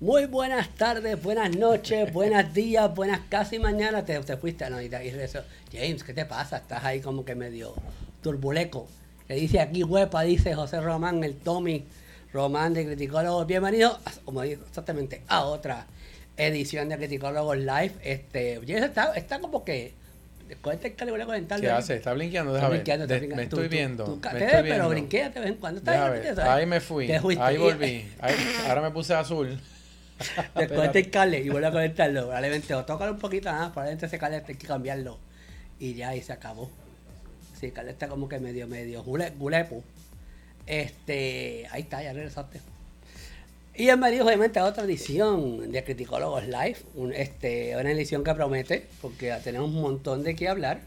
Muy buenas tardes, buenas noches, buenos días, buenas casi mañana. Te, te fuiste, no, y, y. James, ¿qué te pasa? Estás ahí como que medio turbuleco. Le dice aquí huepa, dice José Román, el Tommy Román de Criticólogos. Bienvenido, a- como digo, exactamente, a otra edición de Criticólogos Live. Este, James está, está como que. Cuenta el que le voy a comentar. ¿Qué hace? ¿Está blinqueando? Deja ver. De- brinqueando. me estoy tú- viendo. tú me ca- te estoy ves, pero brinquea de vez en cuando. Está. ¿sabes? Ahí me fui. Ahí volví. Ahí- ahora me puse azul. Desconecta el cable y vuelve a conectarlo. Probablemente o tócalo un poquito más, probablemente ese cable hay que cambiarlo. Y ya, y se acabó. Sí, el cable está como que medio, medio gule- gulepo. Este, ahí está, ya regresaste. Y bienvenidos obviamente a otra edición de Criticólogos Live, un- este, una edición que promete, porque tenemos un montón de qué hablar.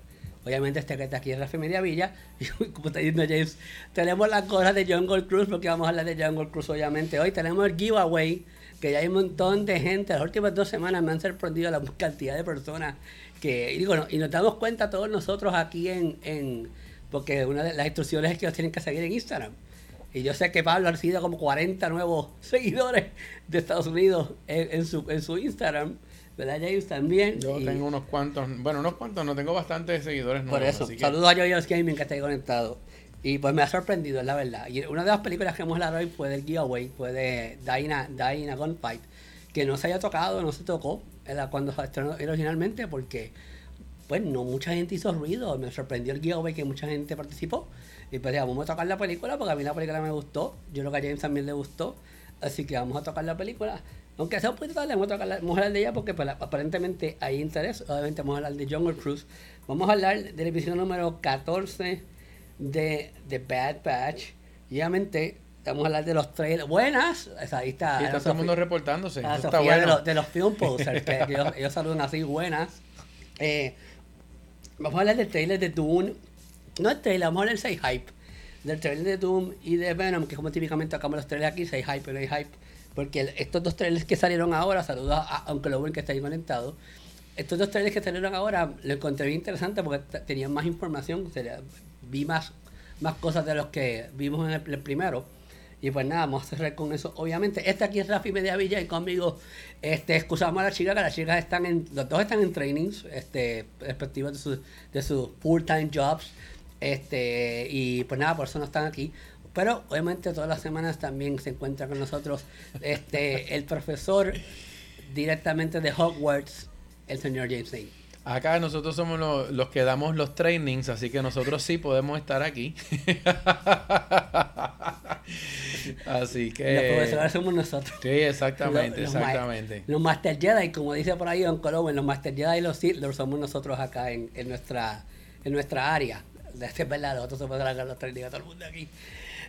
Obviamente este que está aquí es Rafa Media Villa, y como está diciendo James, tenemos las cosas de Jungle Cruise, porque vamos a hablar de Jungle Cruise obviamente hoy. Tenemos el giveaway, que ya hay un montón de gente, las últimas dos semanas me han sorprendido la cantidad de personas que, y digo, no, y nos damos cuenta todos nosotros aquí en, en porque una de las instrucciones es que nos tienen que seguir en Instagram. Y yo sé que Pablo ha recibido como 40 nuevos seguidores de Estados Unidos en, en su, en su Instagram. ¿Verdad, James? También. Yo Y tengo unos cuantos, bueno, unos cuantos, no tengo bastantes seguidores nuevos. Por eso, así que- saludos a Joyos Gaming que está ahí conectado. Y pues me ha sorprendido, es la verdad. Y una de las películas que hemos hablado hoy fue del giveaway, fue de Dyna, Dyna Gunfight, que no se haya tocado, no se tocó era cuando se estrenó originalmente, porque pues no mucha gente hizo ruido. Me sorprendió el giveaway que mucha gente participó. Y pues ya, vamos a tocar la película porque a mí la película me gustó. Yo creo que a James también le gustó. Así que vamos a tocar la película. Aunque sea un poquito tarde, vamos a, tocar la- hablar de ella porque pues, aparentemente hay interés. Obviamente vamos a hablar de Jungle Cruise. Vamos a hablar del episodio número 14 de The Bad Batch. Y obviamente vamos a hablar de los trailers. Buenas. O sea, ahí está. Sí, está todo el mundo reportándose. a Eso está Sofía de, bueno. los, de los film posters, que, ellos, ellos saludan así buenas. Eh, vamos a hablar del trailer de Doom. No el trailer, vamos a hablar del 6 hype. Del trailer de Doom y de Venom, que como típicamente acabamos los trailers aquí, 6 hype no hay hype. Porque el- estos dos trailers que salieron ahora, saludos a, aunque lo ven que está ahí conectado. Estos dos trailers que salieron ahora lo encontré bien interesante porque tenían más información, sería- vi más, más cosas de los que vimos en el, el primero. Y pues nada, vamos a cerrar con eso. Obviamente, este aquí es Rafi Media Villa y conmigo, este, excusamos a las chicas, que las chicas están en, los dos están en trainings, este, respectivos de sus, de full-time jobs. Este, y pues nada, por eso no están aquí. Pero obviamente todas las semanas también se encuentra con nosotros este, el profesor directamente de Hogwarts, el señor James Lane. Acá nosotros somos lo- los que damos los trainings, así que nosotros sí podemos estar aquí. así Los que... profesores somos nosotros. Sí, exactamente, Los- los ma- exactamente. Los Master Jedi, como dice por ahí Don Colobo, los Master Jedi y los Sith Lords somos nosotros acá en, en nuestra en nuestra área. Es verdad, nosotros somos los trainings a todo el mundo aquí.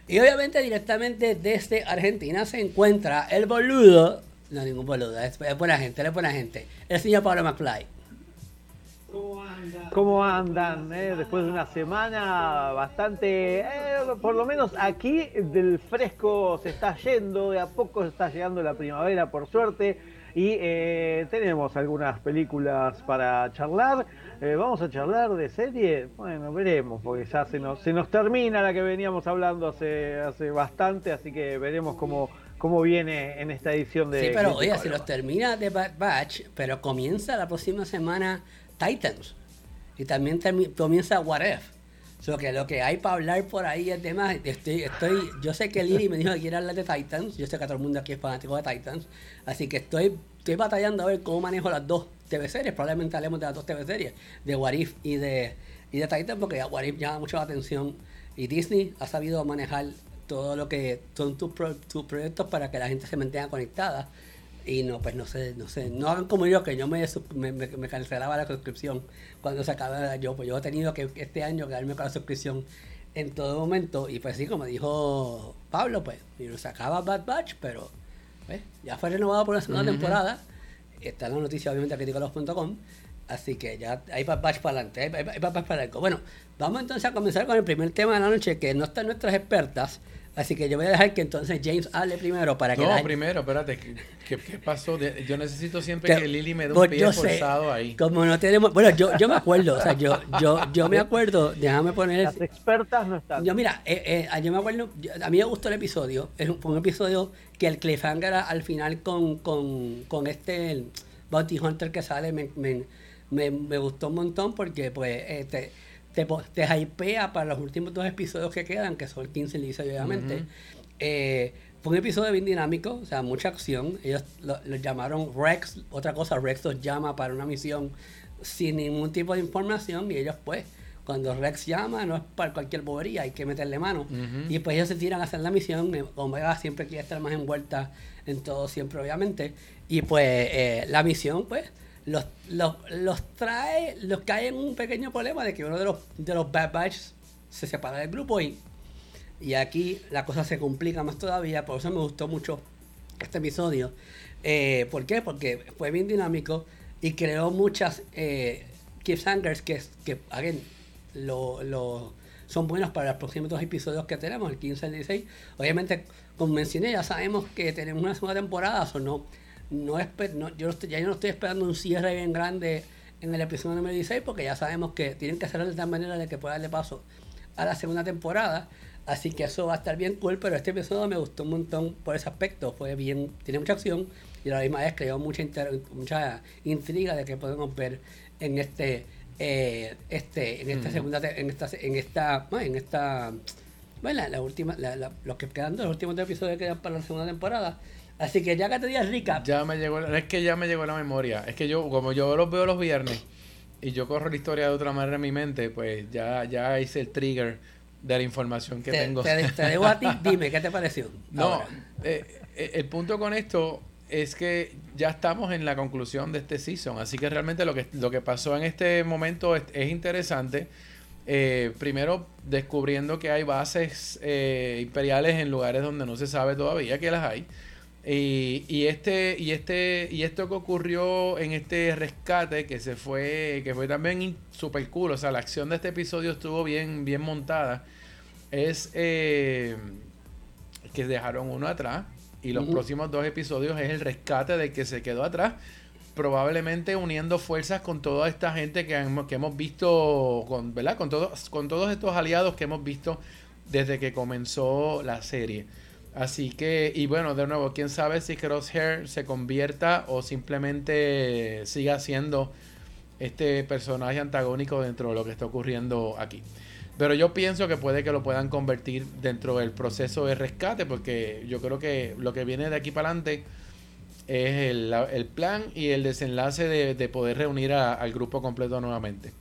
Y obviamente directamente desde Argentina se encuentra el boludo, no ningún boludo, es, es buena gente, él es buena gente, el señor Pablo McFly. ¿Cómo andan? eh? Después de una semana bastante, eh, por lo menos aquí del fresco se está yendo, de a poco está llegando la primavera por suerte y eh, tenemos algunas películas para charlar. Eh, ¿Vamos a charlar de serie? Bueno, veremos, porque ya se nos, se nos termina la que veníamos hablando hace, hace bastante, así que veremos cómo, cómo viene en esta edición de... Sí, pero oye, si Criticólogos. los termina de Bad Batch, pero comienza la próxima semana Titans. Y también comienza What If. So que lo que hay para hablar por ahí es demás. Estoy, estoy, yo sé que Lili me dijo que quiere hablar de Titans. Yo sé que todo el mundo aquí es fanático de Titans. Así que estoy, estoy batallando a ver cómo manejo las dos TV series. Probablemente hablemos de las dos TV series, de What If y de, y de Titans, porque What If llama mucho la atención. Y Disney ha sabido manejar todo lo que son tus, tus proyectos para que la gente se mantenga conectada. Y no, pues no sé, no sé, no hagan como yo, que yo me, me, me- cancelaba la suscripción cuando se acababa yo, pues yo he tenido que este año quedarme con la suscripción en todo momento. Y pues sí, como dijo Pablo, pues, y nos sacaba Bad Batch, pero pues, ya fue renovado por una segunda Ujú. temporada. Está en la noticia, obviamente, criticalos.com. Así que ya hay Bad Batch para adelante, hay, hay Bad Batch para adelante. Bueno, vamos entonces a comenzar con el primer tema de la noche, que no están nuestras expertas. Así que yo voy a dejar que entonces James hable primero para que... No, primero, espérate, ¿qué, qué pasó? yo necesito siempre que, Lili me dé un pues pie forzado ahí. Como no tenemos... Bueno, yo, yo me acuerdo, o sea, yo, yo, yo me acuerdo, déjame poner... Las expertas no están. Yo mira, eh, eh, yo me acuerdo, a mí me gustó el episodio, es un, fue un episodio que el cliffhanger al final con, con, con este Bounty Hunter que sale me, me, me, me, gustó un montón porque pues... Este, te, te hypea para los últimos dos episodios que quedan, que son 15 y obviamente. Eh, fue un episodio bien dinámico, o sea, mucha acción. Ellos lo, llamaron Rex, otra cosa, Rex los llama para una misión sin ningún tipo de información y ellos pues, cuando Rex llama, no es para cualquier bobería, hay que meterle mano. Y pues ellos se tiran a hacer la misión, Omega siempre quiere estar más envuelta en todo, siempre obviamente. Y pues eh, la misión pues los, los, los trae, los cae en un pequeño problema de que uno de los, de los Bad Batch se separa del grupo y, y aquí la cosa se complica más todavía, por eso me gustó mucho este episodio. Eh, ¿Por qué? Porque fue bien dinámico y creó muchas eh, cliffhangers que, que again, lo, lo, son buenos para los próximos dos episodios que tenemos, el 15 y el 16. Obviamente, como mencioné, ya sabemos que tenemos una segunda temporada, o no no, no yo ya no estoy esperando un cierre bien grande en el episodio número 16 porque ya sabemos que tienen que hacerlo de tal manera de que pueda darle paso a la segunda temporada. Así que eso va a estar bien cool, pero este episodio me gustó un montón por ese aspecto. Fue bien, tiene mucha acción y a la misma vez creó mucha, mucha intriga de que podemos ver en este, eh, este, en esta mm. segunda, en esta, en esta, en esta, bueno, la, última, los que quedan los últimos dos episodios que quedan para la segunda temporada Así que ya que te di rica. Ya me llegó, es que ya me llegó la memoria. Es que yo, como yo los veo los viernes y yo corro la historia de otra manera en mi mente, pues ya, ya hice el trigger de la información que tengo. Te, te debo a ti, dime, ¿qué te pareció? No, eh, eh, el punto con esto es que ya estamos en la conclusión de este season, así que realmente lo que, lo que pasó en este momento es, interesante. Eh, primero, descubriendo que hay bases imperiales en lugares donde no se sabe todavía que las hay. Y, y, este y este y esto que ocurrió en este rescate que se fue que fue también super cool o sea la acción de este episodio estuvo bien bien montada es eh, que dejaron uno atrás y los próximos dos episodios es el rescate del que se quedó atrás probablemente uniendo fuerzas con toda esta gente que, hemos, que hemos visto con verdad con todos con todos estos aliados que hemos visto desde que comenzó la serie Así que, y bueno, de nuevo, quién sabe si Crosshair se convierta o simplemente siga siendo este personaje antagónico dentro de lo que está ocurriendo aquí. Pero yo pienso que puede que lo puedan convertir dentro del proceso de rescate, porque yo creo que lo que viene de aquí para adelante es el, plan y el desenlace de, poder reunir al grupo completo nuevamente.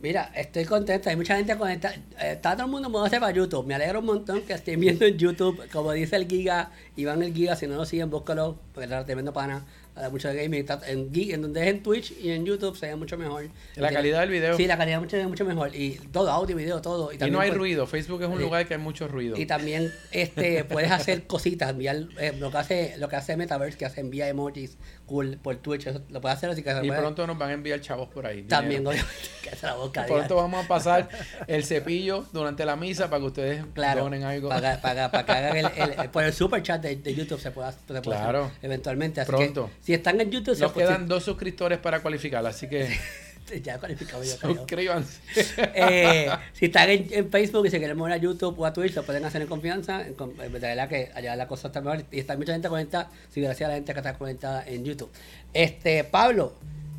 Mira, estoy contento. Hay mucha gente conectada. Eh, está todo el mundo moviéndose para YouTube. Me alegro un montón que estén viendo en YouTube. Como dice el Giga, Iván el Giga. Si no lo siguen, búscalo. Porque es tremendo pana mucho de gaming. En, en donde es en Twitch y en YouTube se ve mucho mejor. La calidad del video. Sí, la calidad mucho, mucho mejor. Y todo, audio, video, todo. Y, también no hay ruido. Facebook es un lugar que hay mucho ruido. Y también este puedes hacer cositas. Enviar, eh, lo, que hace, lo que hace Metaverse, que hace envía emojis cool por Twitch. Eso lo puedes hacer así que Y pronto nos van a enviar chavos por ahí. También, obviamente. Que la boca, pronto vamos a pasar el cepillo durante la misa para que ustedes donen algo. Para, para, para que hagan el, por el super chat de, YouTube se pueda, se claro. eventualmente. Así pronto. si están en YouTube nos quedan dos suscriptores para cualificar, así que. ya cualificado yo Suscríbanse. Eh, si están en, Facebook y se quieren mover a YouTube o a Twitch, lo pueden hacer en confianza. De verdad que allá la cosa está mejor. Y está mucha gente conectada. Sí, gracias a la gente que está conectada en YouTube. Este, Pablo,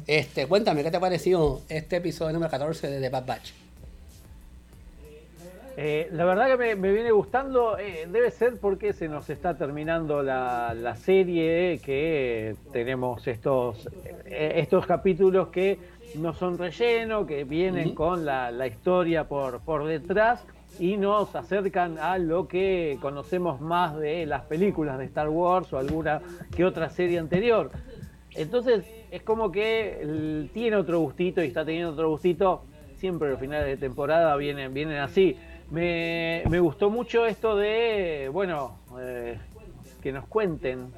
este, cuéntame, ¿qué te pareció este episodio número 14 de The Bad Batch? Eh, la verdad que me, viene gustando, eh, debe ser porque se nos está terminando la, serie, que tenemos estos, eh, estos capítulos que no son relleno, que vienen con la, historia por, por detrás y nos acercan a lo que conocemos más de las películas de Star Wars o alguna que otra serie anterior. Entonces es como que tiene otro gustito y está teniendo otro gustito. Siempre los finales de temporada vienen, vienen así. Me, gustó mucho esto de, bueno, eh, que nos cuenten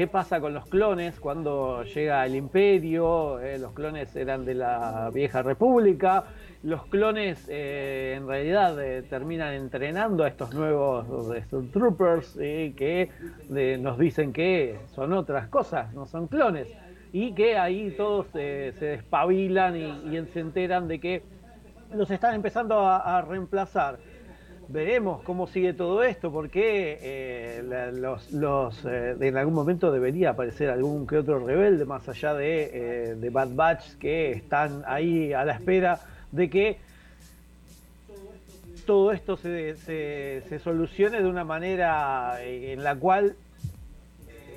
qué pasa con los clones cuando llega el imperio, eh, los clones eran de la vieja república, los clones eh, en realidad terminan entrenando a estos nuevos Stormtroopers que nos dicen que son otras cosas, no son clones, y que ahí todos se despabilan y, se enteran de que los están empezando a reemplazar veremos cómo sigue todo esto, porque eh, eh, en algún momento debería aparecer algún que otro rebelde, más allá de, eh, de Bad Batch, que están ahí a la espera de que todo esto se solucione de una manera en la cual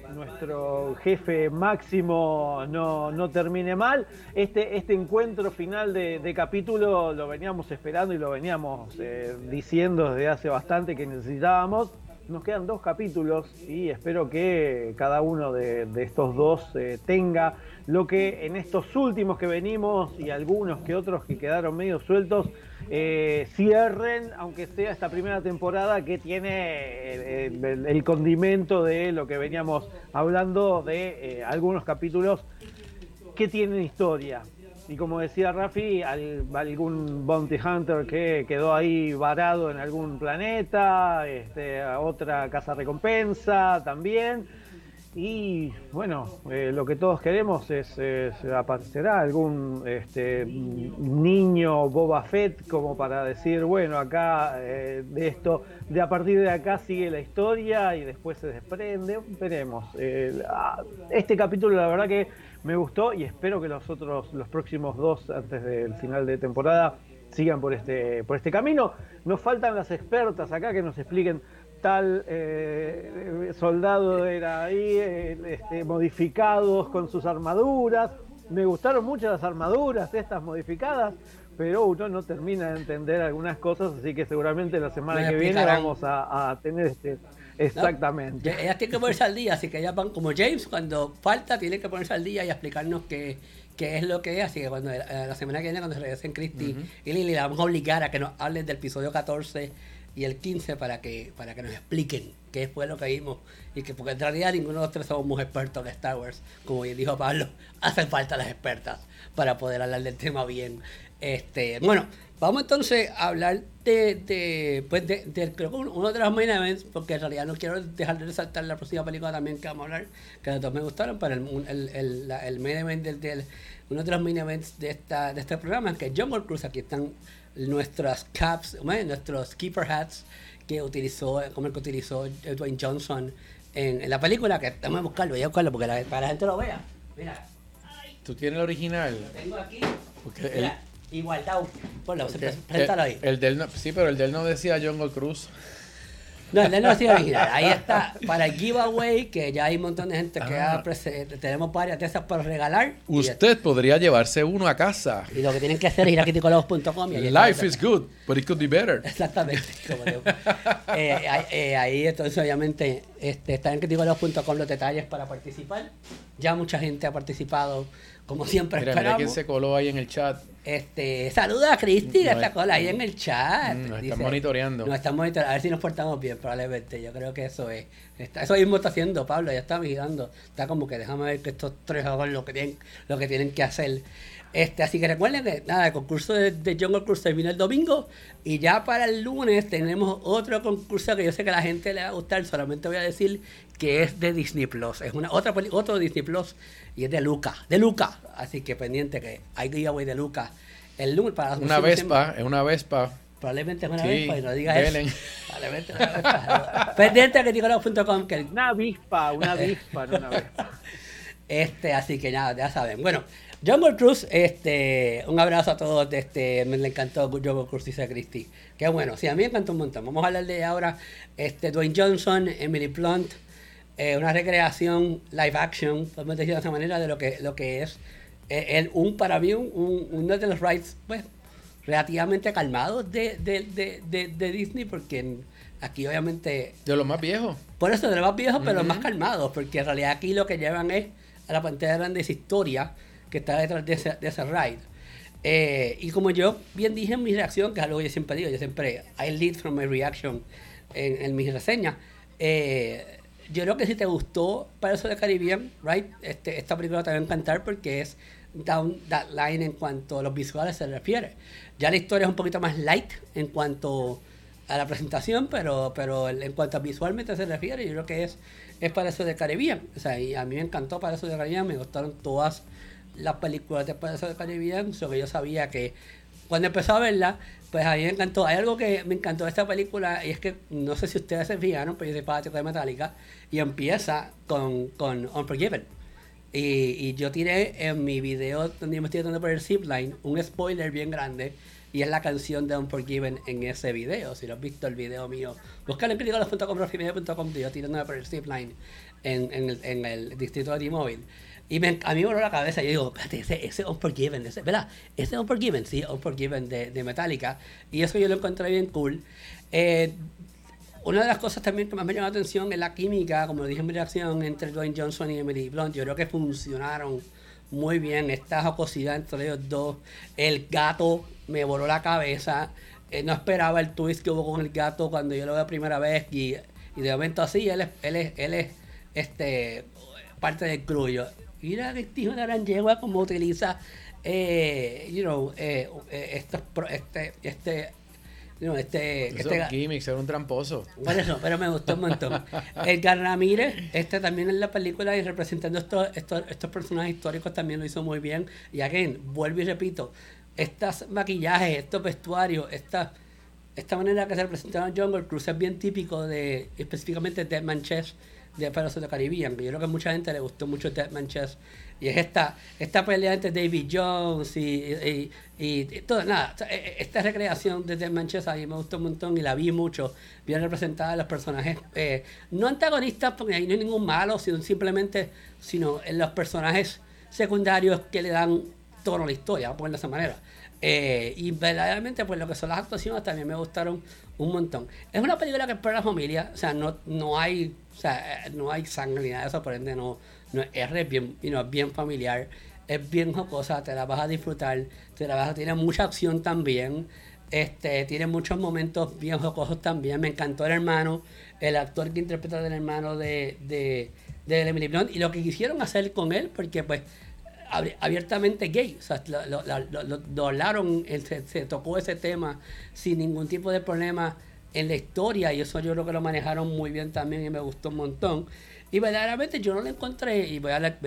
nuestro jefe máximo no, no termine mal. Este, este encuentro final de, capítulo lo veníamos esperando y lo veníamos eh, diciendo desde hace bastante que necesitábamos. Nos quedan dos capítulos y espero que cada uno de, estos dos eh, tenga lo que en estos últimos que venimos y algunos que otros que quedaron medio sueltos eh, cierren, aunque sea esta primera temporada que tiene el, condimento de lo que veníamos hablando de eh, algunos capítulos que tienen historia. Y como decía Rafi, algún bounty hunter que quedó ahí varado en algún planeta, este, otra casa recompensa también y bueno, eh, lo que todos queremos es, aparecerá algún este, niño Boba Fett como para decir, bueno, acá eh, de esto, de a partir de acá sigue la historia y después se desprende, veremos. Eh, ah, este capítulo la verdad que me gustó y espero que los otros, los próximos dos antes del final de temporada sigan por este, por este camino. Nos faltan las expertas acá que nos expliquen tal eh, soldado era ahí, eh, este, modificados con sus armaduras. Me gustaron mucho las armaduras, estas modificadas, pero uno no termina de entender algunas cosas, así que seguramente la semana que viene vamos a, tener este... Exactamente. ellas tienen que ponerse al día, así que ellas van como James, cuando falta, tienen que ponerse al día y explicarnos qué, qué es lo que es. Así que cuando eh, la semana que viene, cuando regresen Christy y Lily, la vamos a obligar a que nos hablen del episodio 14 y el 15 para que, para que nos expliquen qué fue lo que vimos. Y que, porque en realidad ninguno de los tres somos expertos de Star Wars. Como bien dijo Pablo, hacen falta las expertas para poder hablar del tema bien. Este, bueno, vamos entonces a hablar de, de pues de, creo que uno de los main events, porque en realidad no quiero dejar de resaltar la próxima película también que vamos a hablar, que a todos me gustaron, pero el, el, el, el main event del, uno de los main events de, esta, de este programa, que es Jungle Cruise, aquí están nuestras caps, nuestros keeper hats que utilizó, como el que utilizó Dwayne Johnson en, la película, que vamos a buscarlo, voy a buscarlo porque para que la gente lo vea. Mira. ¿Tú tienes el original? Lo tengo aquí. Mira, igualdad. Ponlo, preséntalo ahí. El, del, sí, pero el del no decía Jungle Cruz. No, el no sido original. Ahí está, para el giveaway, que ya hay un montón de gente que ha ah. tenemos varias de esas para regalar. Usted podría llevarse uno a casa. Y lo que tienen que hacer es ir a criticologos.com. Life is good, but it could be better. Exactamente. Eh, eh, ahí, entonces, obviamente, este, está en criticologos.com los detalles para participar. Ya mucha gente ha participado como siempre mira, esperamos. Mira quién se coló ahí en el chat. Este, saluda a Cristi, que está cola ahí en el chat. Mm, nos está monitoreando. Nos está monitoreando, a ver si nos portamos bien, probablemente. Yo creo que eso es. eso mismo está haciendo Pablo, ya está vigilando. Está como que déjame ver que estos tres hagan lo que tienen, lo que tienen que hacer. Este, así que recuerden que nada, el concurso de, de Jungle Cruise termina el domingo y ya para el lunes tenemos otro concurso que yo sé que a la gente le va a gustar, solamente voy a decir que es de Disney Plus. Es una otra otro Disney Plus y es de Luca, de Luca. Así que pendiente que hay giveaway de Luca el lunes para Una Vespa, es una Vespa. Probablemente es una Vespa y no digas eso. Probablemente es una Vespa. pendiente que que Una avispa, una avispa, no una Vespa. Este, así que nada, ya saben. Bueno, Jungle Cruise, este, un abrazo a todos. Este, me le encantó Jungle Cruise, dice Christy. Qué bueno, sí, a mí me encantó un montón. Vamos a hablar de ahora este, Dwayne Johnson, Emily Blunt, eh, una recreación live action, podemos decir de esa manera, de lo que, lo que es eh, el, un, para mí un, uno de los rides pues, relativamente calmados de, de, de, de, Disney, porque aquí obviamente... De los más viejos. Por eso, de los más viejos, pero los más calmados, porque en realidad aquí lo que llevan es a la pantalla grande esa historia que está detrás de ese, de ese ride. Eh, y como yo bien dije en mi reacción, que es algo que yo siempre digo, yo siempre, I lead from my reaction en, en mis reseñas, eh, yo creo que si te gustó para eso de Caribbean, right, este, esta película te va a encantar porque es down that line en cuanto a los visuales se refiere. Ya la historia es un poquito más light en cuanto a la presentación, pero, pero en cuanto a visualmente se refiere, yo creo que es, es para eso de Caribbean. O sea, y a mí me encantó para eso de Caribbean, me gustaron todas las películas de para eso de Caribbean, sobre yo sabía que cuando empezó a verla, pues a mí me encantó. Hay algo que me encantó de esta película y es que no sé si ustedes se fijaron, pero yo soy fanático de Metallica y empieza con, con Unforgiven. Y, y yo tiré en mi video donde me estoy dando por el zipline un spoiler bien grande y es la canción de Unforgiven en ese video. Si lo has visto el video mío, buscalo en criticalos.com, yo tirando por el zipline en, en, el, en el distrito de T-Mobile. Y me, a mí me voló la cabeza yo digo, espérate, ese, ese Unforgiven, ese, ¿verdad? Ese Unforgiven, sí, Unforgiven de, de Metallica. Y eso yo lo encontré bien cool. Eh, una de las cosas también que más me llamó la atención es la química, como dije en mi reacción, entre Dwayne Johnson y Emily Blunt. Yo creo que funcionaron muy bien esta jocosidad entre ellos dos. El gato me voló la cabeza. Eh, no esperaba el twist que hubo con el gato cuando yo lo la primera vez. Y, y de momento así, él es, él es, él es este, parte del crew. Mira que este hijo de Aranjegua como utiliza, eh, you know, eh, eh estos, este, este no, este, este gimmicks, era un tramposo. Por eso, pero me gustó un montón. Edgar Ramírez, este también en la película y representando estos, estos, estos personajes históricos también lo hizo muy bien. Y again, vuelvo y repito, estos maquillajes, estos vestuarios, esta, esta manera que se representaron Jungle Cruise es bien típico de específicamente de Manchester de the Caribbean, que yo creo que a mucha gente le gustó mucho Deadman Chess. Y es esta, esta pelea entre David Jones y, y, todo, nada, e, e, esta recreación de Deadman Chess a mí me gustó un montón y la vi mucho, bien representada en los personajes, eh, no antagonistas, porque ahí no hay ningún malo, sino simplemente, sino en los personajes secundarios que le dan tono a la historia, a de esa manera. Eh, y verdaderamente, pues lo que son las actuaciones también me gustaron un montón. Es una película que es para la familia, o sea, no, no hay, o sea, no hay sangre ni nada de eso, por ende no, es bien, bien familiar, es bien jocosa, te la vas a disfrutar, te la vas a, tiene mucha acción también, este, tiene muchos momentos bien jocosos también, me encantó el hermano, el actor que interpreta del hermano de, de, de Emily Blunt, y lo que quisieron hacer con él, porque pues abiertamente gay. O sea, lo, hablaron, se, tocó ese tema sin ningún tipo de problema en la historia y eso yo creo que lo manejaron muy bien también y me gustó un montón. Y verdaderamente yo no lo encontré y voy a,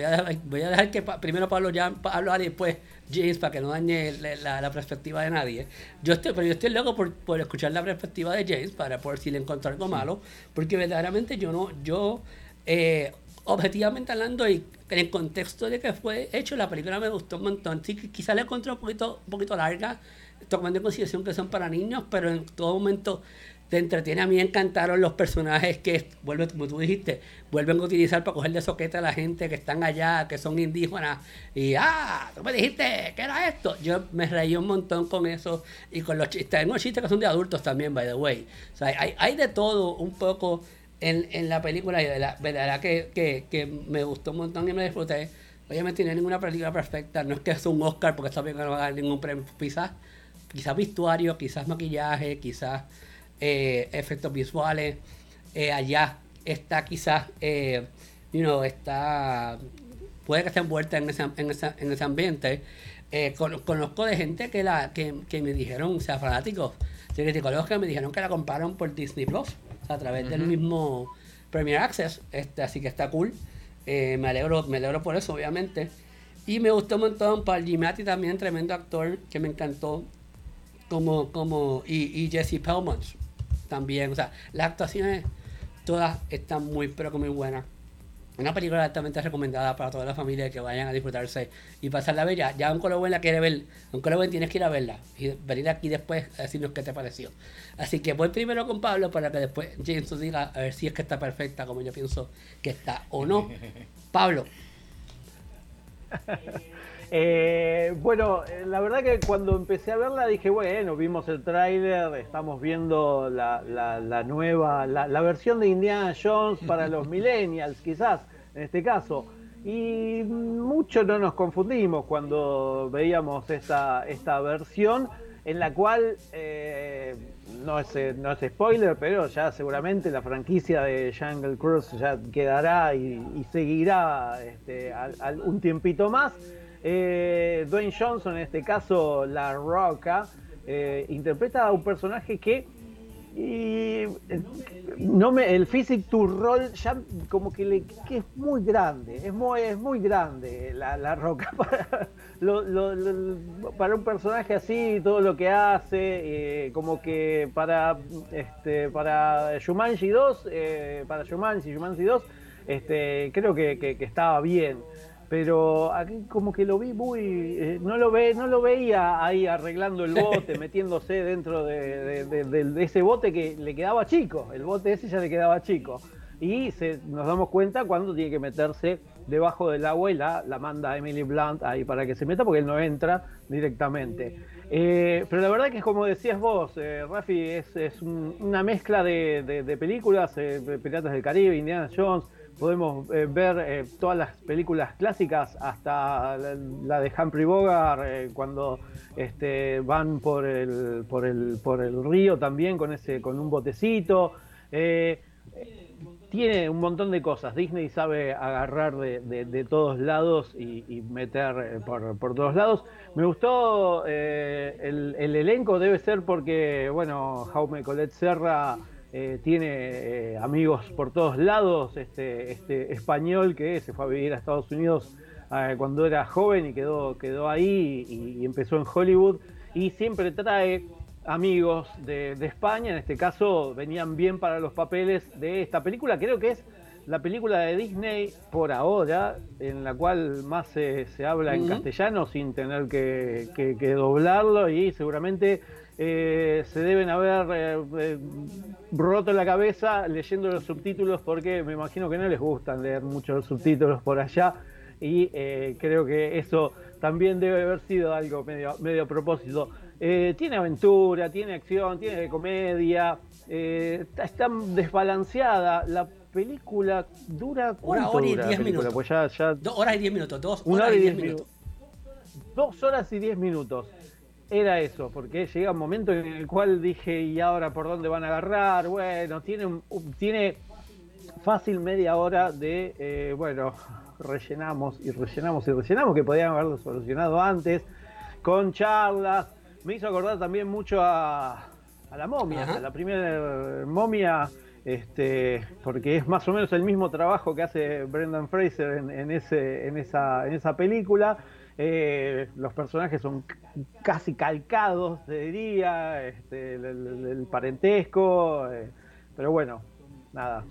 voy a, dejar, que primero Pablo ya hablar y después James para que no dañe la, perspectiva de nadie. Yo estoy, pero yo estoy loco por, por escuchar la perspectiva de James para por si le encontré algo malo, porque verdaderamente yo no, yo eh, objetivamente hablando y en el contexto de que fue hecho, la película me gustó un montón. Sí, quizá la encontré un poquito, un poquito larga, tomando en consideración que son para niños, pero en todo momento te entretiene. A mí encantaron los personajes que, vuelven, como tú dijiste, vuelven a utilizar para coger de soquete a la gente que están allá, que son indígenas. Y, ah, tú me dijiste, ¿qué era esto? Yo me reí un montón con eso y con los chistes. Tengo chistes que son de adultos también, by the way. O sea, hay, hay de todo un poco en, en la película y de verdad que, que, que, me gustó un montón y me disfruté. Obviamente no hay ninguna película perfecta, no es que es un Oscar porque esta película no va a dar ningún premio, quizás, quizás vestuario, quizás maquillaje, quizás eh, efectos visuales, eh, allá está quizás, eh, está, puede que esté envuelta en ese, en ese, en ese ambiente. Eh, conozco de gente que, la, que, que me dijeron, o sea, fanáticos, críticos que me dijeron que la compraron por Disney Plus a través del mismo Premier Access, este, así que está cool. Eh, me alegro, me alegro por eso, obviamente. Y me gustó un montón Paul Giamatti también, tremendo actor, que me encantó. Como, como, y, y Jesse Pellmont también. O sea, las actuaciones todas están muy, pero que muy buenas. Una película altamente recomendada para toda la familia que vayan a disfrutarse y pasarla bella. Ya un Colobuen la quiere ver, un Colobuen tienes que ir a verla y venir aquí después a decirnos qué te pareció. Así que voy primero con Pablo para que después James nos diga a ver si es que está perfecta como yo pienso que está o no. Pablo. Eh, bueno, eh, la verdad que cuando empecé a verla dije, bueno, vimos el tráiler, estamos viendo la, la, nueva, la, la, versión de Indiana Jones para los millennials, quizás, en este caso. Y mucho no nos confundimos cuando veíamos esta, esta versión en la cual eh, no es, eh, no es spoiler, pero ya seguramente la franquicia de Jungle Cruise ya quedará y, seguirá este, un tiempito más. Eh, Dwayne Johnson, en este caso La Roca, eh, interpreta a un personaje que y no me, el physic to roll ya como que, le, que es muy grande, es muy, es muy grande la, roca para, un personaje así, todo lo que hace, eh, como que para este para Shumanji 2, eh, para Shumanji, Shumanji 2, este, creo que, que estaba bien pero aquí como que lo vi muy eh, no lo ve no lo veía ahí arreglando el bote metiéndose dentro de, ese bote que le quedaba chico. El bote ese ya le quedaba chico. Y se, nos damos cuenta cuando tiene que meterse debajo del agua y la, la manda Emily Blunt ahí para que se meta porque él no entra directamente. Eh, pero la verdad que es como decías vos eh, Rafi es, es una mezcla de, películas Piratas del Caribe Indiana Jones podemos eh, ver eh, todas las películas clásicas, hasta la, de Humphrey Bogart, eh, cuando este, van por el, por, el, por el río también con, ese, con un botecito. tiene un montón de cosas. Disney sabe agarrar de, todos lados y, meter por, por, todos lados. Me gustó el, el, elenco, debe ser porque, bueno, Jaume Colette Serra eh, tiene eh, amigos por todos lados, este, este español que se fue a vivir a Estados Unidos eh, cuando era joven y quedó, quedó ahí y, empezó en Hollywood. Y siempre trae amigos de, España, en este caso venían bien para los papeles de esta película, creo que es la película de Disney por ahora, en la cual más se, habla en castellano sin tener que, que doblarlo. Y seguramente eh, se deben haber eh, eh, roto la cabeza leyendo los subtítulos porque me imagino que no les gustan leer mucho los subtítulos por allá y creo que eso también debe haber sido algo medio, medio a propósito. tiene aventura, tiene acción, tiene comedia, está, desbalanceada. La película dura una hora y diez minutos. Pues ya, Dos horas y diez minutos, dos horas y diez minutos. Dos horas y diez minutos era eso, porque llega un momento en el cual dije, ¿y ahora por dónde van a agarrar? Bueno, tiene, tiene fácil media hora de, eh, bueno, rellenamos y rellenamos y rellenamos, que podían haberlo solucionado antes, con charlas. Me hizo acordar también mucho a, a la momia, a la primera momia, este, porque es más o menos el mismo trabajo que hace Brendan Fraser en, ese, en, esa, en esa película. Eh, los personajes son casi calcados, te diría, este, el, parentesco, eh, pero bueno, nada,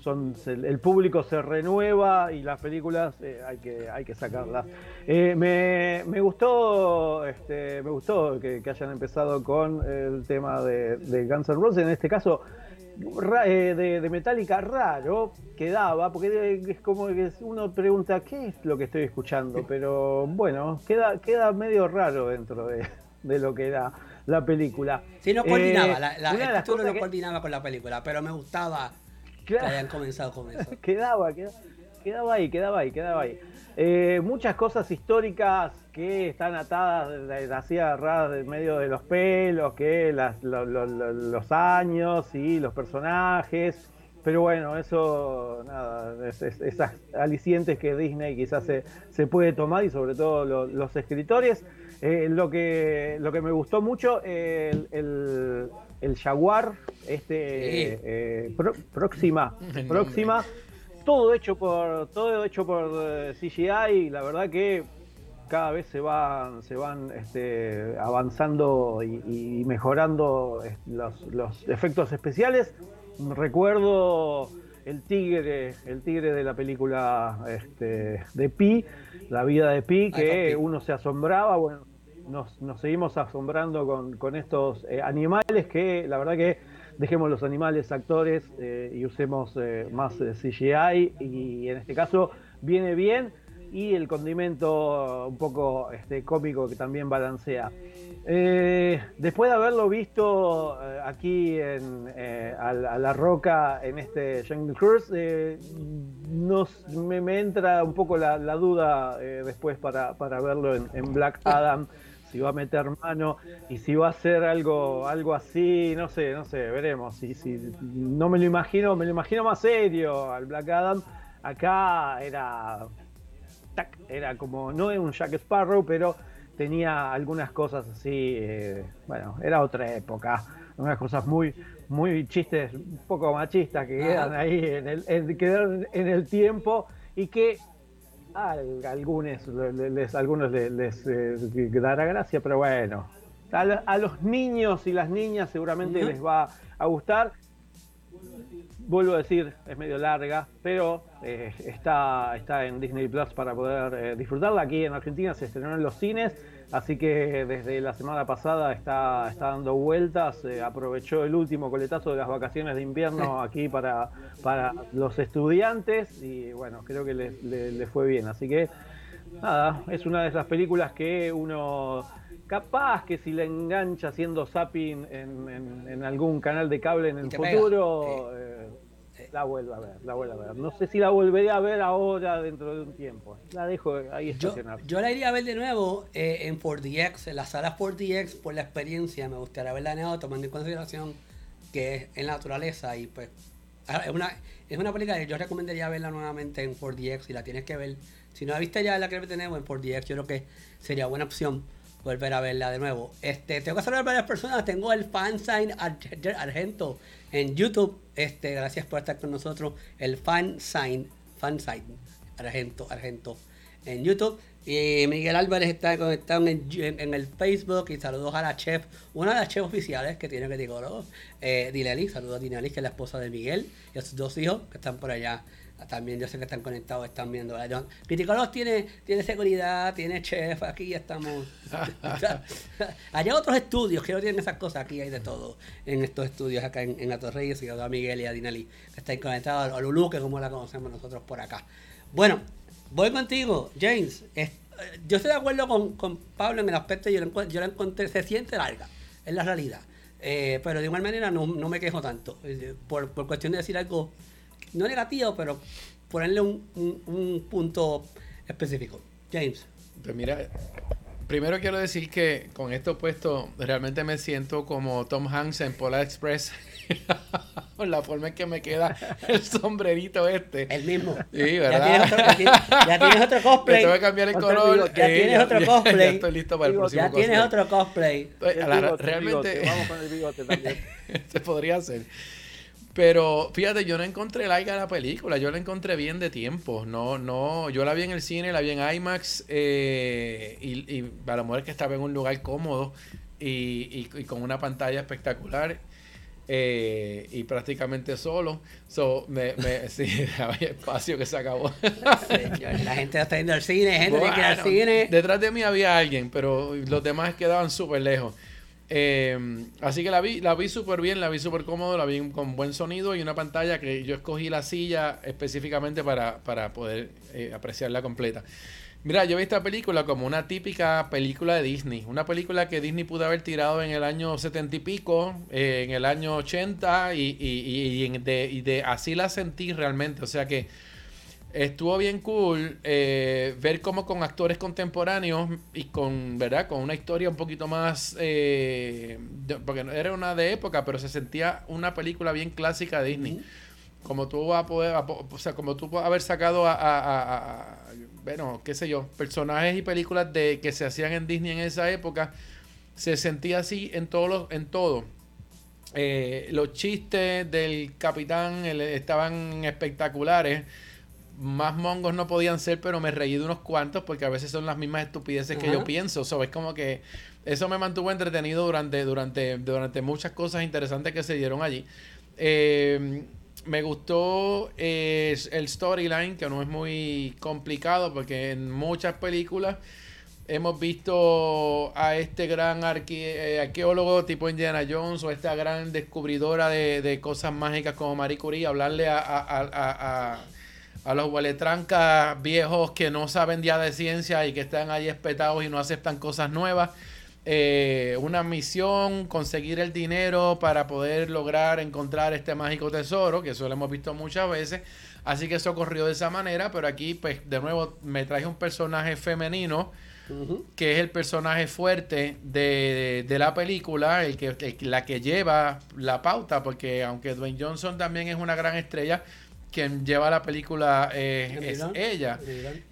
el, público se renueva y las películas eh, hay que hay que sacarlas. Me, me, gustó este, me gustó que, hayan empezado con el tema de, de Guns N' Roses, en este caso de, de Metallica raro quedaba, porque es como que uno pregunta qué es lo que estoy escuchando, pero bueno, queda, queda medio raro dentro de, lo que era la película. Sí, no coordinaba, eh, la, el título no coordinaba con la película, pero me gustaba que hayan comenzado con eso. quedaba, quedaba, ahí, quedaba ahí, quedaba ahí. Eh, muchas cosas históricas que están atadas, así agarradas en medio de los pelos, que los años y los personajes. Pero bueno, eso, nada, esas alicientes que Disney quizás se, se puede tomar y sobre todo los escritores. Eh, lo, que, lo que me gustó mucho, el, el, Jaguar, este eh, próxima, próxima, todo hecho por, todo hecho por eh, CGI, la verdad que cada vez se van, se van este, avanzando y, mejorando los, efectos especiales. Recuerdo el tigre, el tigre de la película este, de Pi, la vida de Pi, que uno se asombraba, bueno, nos, seguimos asombrando con, estos eh, animales que la verdad que dejemos los animales actores eh, y usemos eh, más CGI y en este caso viene bien y el condimento un poco este, cómico que también balancea. Eh, después de haberlo visto eh, aquí en, eh, a, la roca en este Jungle Cruise, nos, me, entra un poco la, duda después para, verlo en, Black Adam. Si va a meter mano y si va a hacer algo, algo así, no sé, no sé, veremos. Si, si, no me lo imagino, me lo imagino más serio al Black Adam. Acá era, era como, no es un Jack Sparrow, pero tenía algunas cosas así, eh, bueno, era otra época, unas cosas muy, muy chistes, un poco machistas que quedan ahí en el, en, en el tiempo y que a algunos les, algunos les, eh, dará gracia, pero bueno, a, los niños y las niñas seguramente les va a gustar. Vuelvo a decir, es medio larga, pero eh, está, está en Disney Plus para poder eh, disfrutarla. Aquí en Argentina se estrenó en los cines Así que desde la semana pasada está, está dando vueltas, eh, aprovechó el último coletazo de las vacaciones de invierno aquí para, para los estudiantes y bueno, creo que le, fue bien. Así que nada, es una de esas películas que uno capaz que si le engancha haciendo zapping en, algún canal de cable en el futuro, eh, la vuelvo a ver, la vuelvo a ver. No sé si la volveré a ver ahora dentro de un tiempo. La dejo ahí estacionada. Yo, la iría a ver de nuevo eh, en 4DX, en la sala 4DX, por la experiencia. Me gustaría verla de nuevo, tomando en consideración que es en la naturaleza y pues es una, es una película que yo recomendaría verla nuevamente en 4DX y la tienes que ver. Si no la viste ya la que tenemos en 4DX, yo creo que sería buena opción volver a verla de nuevo. Este, tengo que saludar a varias personas. Tengo el fansign Argento en YouTube. Este, gracias por estar con nosotros. El fansign, fansign Argento, Argento en YouTube. Y Miguel Álvarez está conectado en, en, el Facebook. Y saludos a la chef, una de las chefs oficiales que tiene que digo, eh, Dileli. Saludos a Dileli, que es la esposa de Miguel y a sus dos hijos que están por allá también yo sé que están conectados, están viendo. Criticolos tiene, tiene seguridad, tiene chef, aquí estamos. Hay otros estudios que no tienen esas cosas, aquí hay de todo. En estos estudios acá en, en Atorreyes, y a Miguel y a Dinali, que están conectados, a Lulu, que como la conocemos nosotros por acá. Bueno, voy contigo, James. yo estoy de acuerdo con, Pablo en el aspecto, yo la, yo la encontré, se siente larga, es la realidad. Eh, pero de igual manera no, no me quejo tanto. Eh, por, por cuestión de decir algo no negativo, pero ponerle un, punto específico. James. Pues mira, primero quiero decir que con esto puesto realmente me siento como Tom Hanks en Polar Express. Con la forma en que me queda el sombrerito este. El mismo. Sí, ¿verdad? Ya tienes otro, cosplay. Te voy a cambiar el color. Ya tienes otro cosplay. Ya, estoy listo para el próximo Ya tienes otro cosplay. Pues, realmente. Vamos con el bigote también. Se podría hacer. Pero fíjate, yo no encontré larga la película, yo la encontré bien de tiempo. No, no, yo la vi en el cine, la vi en IMAX eh, y, y a lo mejor es que estaba en un lugar cómodo y, y, con una pantalla espectacular. Eh, y prácticamente solo. So, me, me, sí, había espacio que se acabó. la gente está yendo al cine, gente que al cine. Detrás de mí había alguien, pero los demás quedaban súper lejos. Eh, así que la vi, la vi súper bien, la vi súper cómodo, la vi con buen sonido y una pantalla que yo escogí la silla específicamente para, para poder eh, apreciarla completa. Mira, yo vi esta película como una típica película de Disney, una película que Disney pudo haber tirado en el año setenta y pico, eh, en el año 80 y, y, y, de, y de así la sentí realmente, o sea que estuvo bien cool eh, ver cómo con actores contemporáneos y con, ¿verdad? Con una historia un poquito más, eh, porque no era una de época, pero se sentía una película bien clásica de Disney. Como tú vas a poder, o sea, como tú puedes haber sacado a, bueno, qué sé yo, personajes y películas de que se hacían en Disney en esa época, se sentía así en todos los, en todo. Eh, los chistes del capitán estaban espectaculares más mongos no podían ser, pero me reí de unos cuantos porque a veces son las mismas estupideces que yo pienso. So, es como que eso me mantuvo entretenido durante, durante, durante muchas cosas interesantes que se dieron allí. Eh, me gustó eh, el storyline, que no es muy complicado porque en muchas películas hemos visto a este gran eh, arqueólogo tipo Indiana Jones o esta gran descubridora de, cosas mágicas como Marie Curie hablarle a a los hueletrancas viejos que no saben ya de ciencia y que están ahí espetados y no aceptan cosas nuevas. Eh, una misión, conseguir el dinero para poder lograr encontrar este mágico tesoro, que eso lo hemos visto muchas veces, Así que eso ocurrió de esa manera, pero aquí, pues, de nuevo, me traje un personaje femenino, que es el personaje fuerte de, la película, el que, la que lleva la pauta, porque aunque Dwayne Johnson también es una gran estrella, quien lleva la película eh, es ella.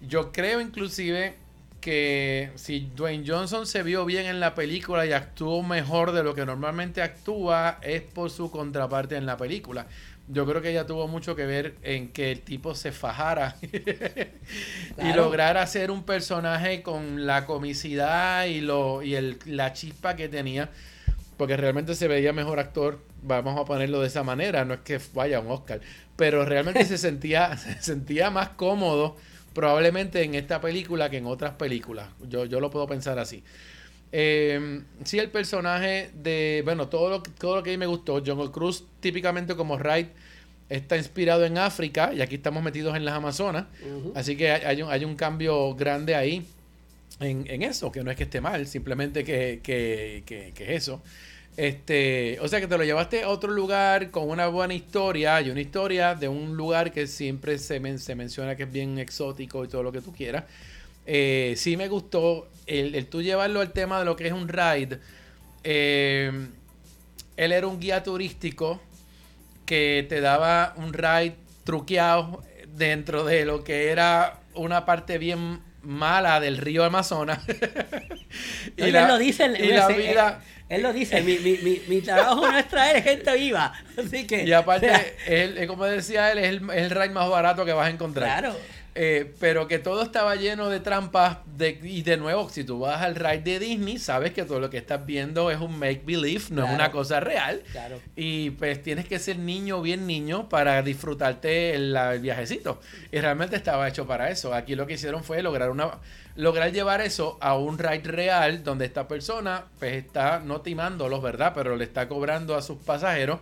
Yo creo inclusive que si Dwayne Johnson se vio bien en la película y actuó mejor de lo que normalmente actúa, es por su contraparte en la película. Yo creo que ella tuvo mucho que ver en que el tipo se fajara y lograr hacer un personaje con la comicidad y, lo, y el, la chispa que tenía, porque realmente se veía mejor actor, vamos a ponerlo de esa manera, no es que vaya un Oscar, pero realmente se sentía, se sentía más cómodo probablemente en esta película que en otras películas. Yo, yo lo puedo pensar así. Eh, sí, el personaje de. Bueno, todo lo, todo lo que a mí me gustó. Jungle Cruz, típicamente como Wright, está inspirado en África y aquí estamos metidos en las Amazonas. Así que hay, un, hay un cambio grande ahí en, eso, que no es que esté mal, simplemente que, que, es eso. Este, o sea que te lo llevaste a otro lugar con una buena historia y una historia de un lugar que siempre se, se menciona que es bien exótico y todo lo que tú quieras. Eh, sí me gustó el, tú llevarlo al tema de lo que es un ride. Eh, él era un guía turístico que te daba un ride truqueado dentro de lo que era una parte bien mala del río Amazonas. y la, lo dice, y la vida, él lo dice, mi, mi, mi, mi, trabajo no es traer gente viva. Así que. Y aparte, él, como decía él, es el, es el ride más barato que vas a encontrar. Claro. Eh, pero que todo estaba lleno de trampas. De, y de nuevo, si tú vas al ride de Disney, sabes que todo lo que estás viendo es un make believe, no es una cosa real. Claro. Y pues tienes que ser niño, bien niño, para disfrutarte el, el, viajecito. Y realmente estaba hecho para eso. Aquí lo que hicieron fue lograr una lograr llevar eso a un ride real donde esta persona pues está no timándolos, ¿verdad? Pero le está cobrando a sus pasajeros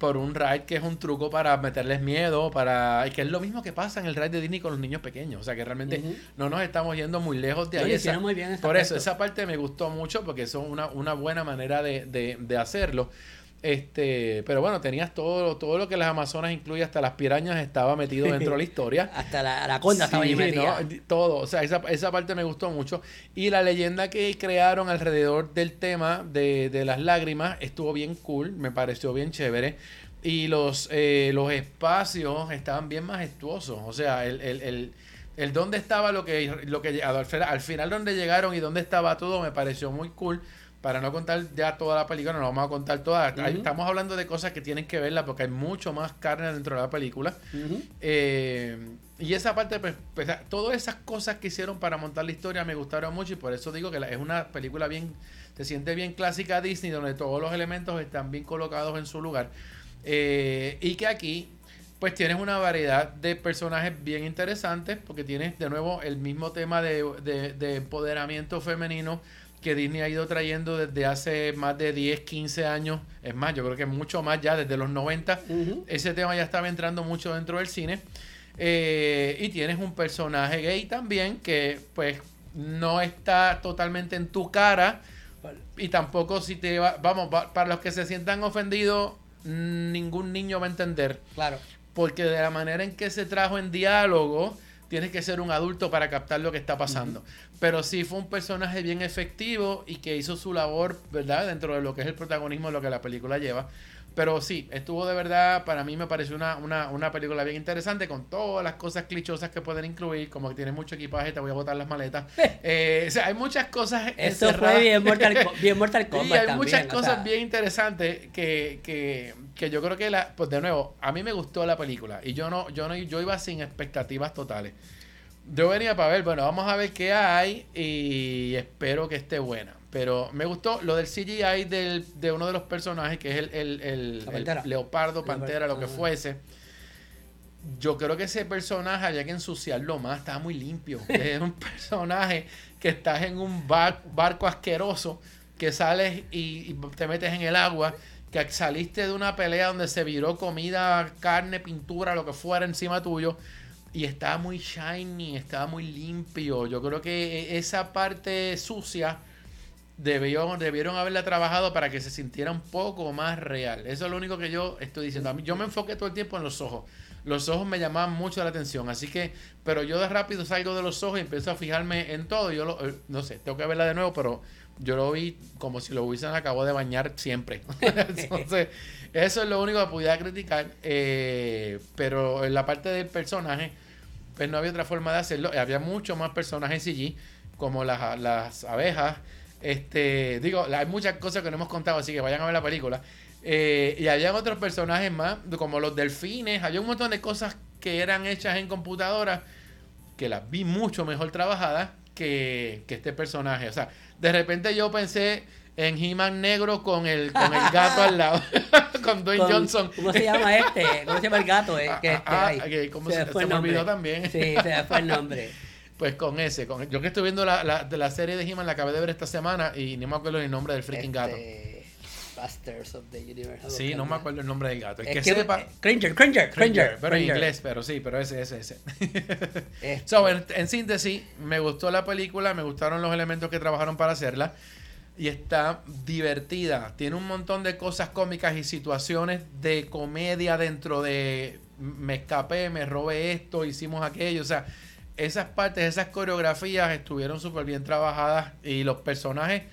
por un ride que es un truco para meterles miedo, para y que es lo mismo que pasa en el ride de Disney con los niños pequeños, o sea que realmente no nos estamos yendo muy lejos de ahí. muy bien por eso, esa parte me gustó mucho porque es una, una buena manera de, de, de hacerlo. Este, pero bueno, tenías todo, todo lo que las Amazonas incluye, hasta las pirañas estaba metido dentro de la historia. hasta la, la conda estaba ahí Todo, o sea, esa, esa, parte me gustó mucho. Y la leyenda que crearon alrededor del tema de, de las lágrimas estuvo bien cool, me pareció bien chévere. Y los, eh, los espacios estaban bien majestuosos. O sea, el, el, el, el dónde estaba lo que, lo que al, al final donde llegaron y dónde estaba todo me pareció muy cool para no contar ya toda la película, no vamos a contar toda. Estamos hablando de cosas que tienen que verla porque hay mucho más carne dentro de la película. Eh, y esa parte, pues, pues, todas esas cosas que hicieron para montar la historia me gustaron mucho y por eso digo que es una película bien, se siente bien clásica Disney, donde todos los elementos están bien colocados en su lugar. Eh, y que aquí, pues tienes una variedad de personajes bien interesantes porque tienes de nuevo el mismo tema de, de empoderamiento femenino que Disney ha ido trayendo desde hace más de 10, 15 años. Es más, yo creo que mucho más ya, desde los 90. Ese tema ya estaba entrando mucho dentro del cine. Eh, y tienes un personaje gay también que pues no está totalmente en tu cara. Y tampoco si te va, vamos, para los que se sientan ofendidos, ningún niño va a entender. Claro. Porque de la manera en que se trajo en diálogo, tienes que ser un adulto para captar lo que está pasando. Pero sí fue un personaje bien efectivo y que hizo su labor, ¿verdad? Dentro de lo que es el protagonismo de lo que la película lleva. Pero sí, estuvo de verdad, para mí me pareció una, una, una película bien interesante con todas las cosas clichosas que pueden incluir, como que tiene mucho equipaje, te voy a botar las maletas. Eh, o sea, hay muchas cosas. Eso fue bien Mortal, bien mortal Kombat. Y hay muchas cosas bien interesantes que, que, que, yo creo que, la, pues de nuevo, a mí me gustó la película y yo no, yo no, yo iba sin expectativas totales. Yo venía para ver, bueno, vamos a ver qué hay y espero que esté buena. Pero me gustó lo del CGI del, de uno de los personajes, que es el, el, el, leopardo, pantera, lo que fuese. Yo creo que ese personaje había que ensuciarlo más, estaba muy limpio. es un personaje que estás en un barco asqueroso, que sales y, y te metes en el agua, que saliste de una pelea donde se viró comida, carne, pintura, lo que fuera encima tuyo y estaba muy shiny, estaba muy limpio. Yo creo que esa parte sucia debió, debieron haberla trabajado para que se sintiera un poco más real. Eso es lo único que yo estoy diciendo. A mí, yo me enfoqué todo el tiempo en los ojos. Los ojos me llamaban mucho la atención, así que, pero yo de rápido salgo de los ojos y empiezo a fijarme en todo. Yo lo, eh, no sé, tengo que verla de nuevo, pero yo lo vi como si lo hubiesen acabado de bañar siempre. Entonces, eso es lo único que pudiera criticar. Eh, pero en la parte del personaje, pues no había otra forma de hacerlo. Había mucho más personajes CG, como las abejas. Este, digo, hay muchas cosas que no hemos contado, así que vayan a ver la película. Eh, y había otros personajes más, como los delfines. Había un montón de cosas que eran hechas en computadora que las vi mucho mejor trabajadas que, que este personaje. O sea, de repente yo pensé en He-Man negro con el, con el gato al lado, con Dwayne Johnson. ¿Cómo se llama este? ¿Cómo se llama el gato? Eh? Que este, ah, ¿cómo se, se, me olvidó también. Sí, se me fue el nombre. Pues con ese, con, yo que estoy viendo la, la, de la serie de He-Man, la acabé de ver esta semana y ni me acuerdo el nombre del freaking gato. Este, Busters of the Universe. Sí, no me acuerdo el nombre del gato. El que, sepa. Cringer, Cringer, Cringer. Pero en inglés, pero sí, pero ese, ese, ese. Este. so, en, en, síntesis, me gustó la película, me gustaron los elementos que trabajaron para hacerla. Y está divertida. Tiene un montón de cosas cómicas y situaciones de comedia dentro de me escapé, me robé esto, hicimos aquello. O sea, esas partes, esas coreografías estuvieron súper bien trabajadas y los personajes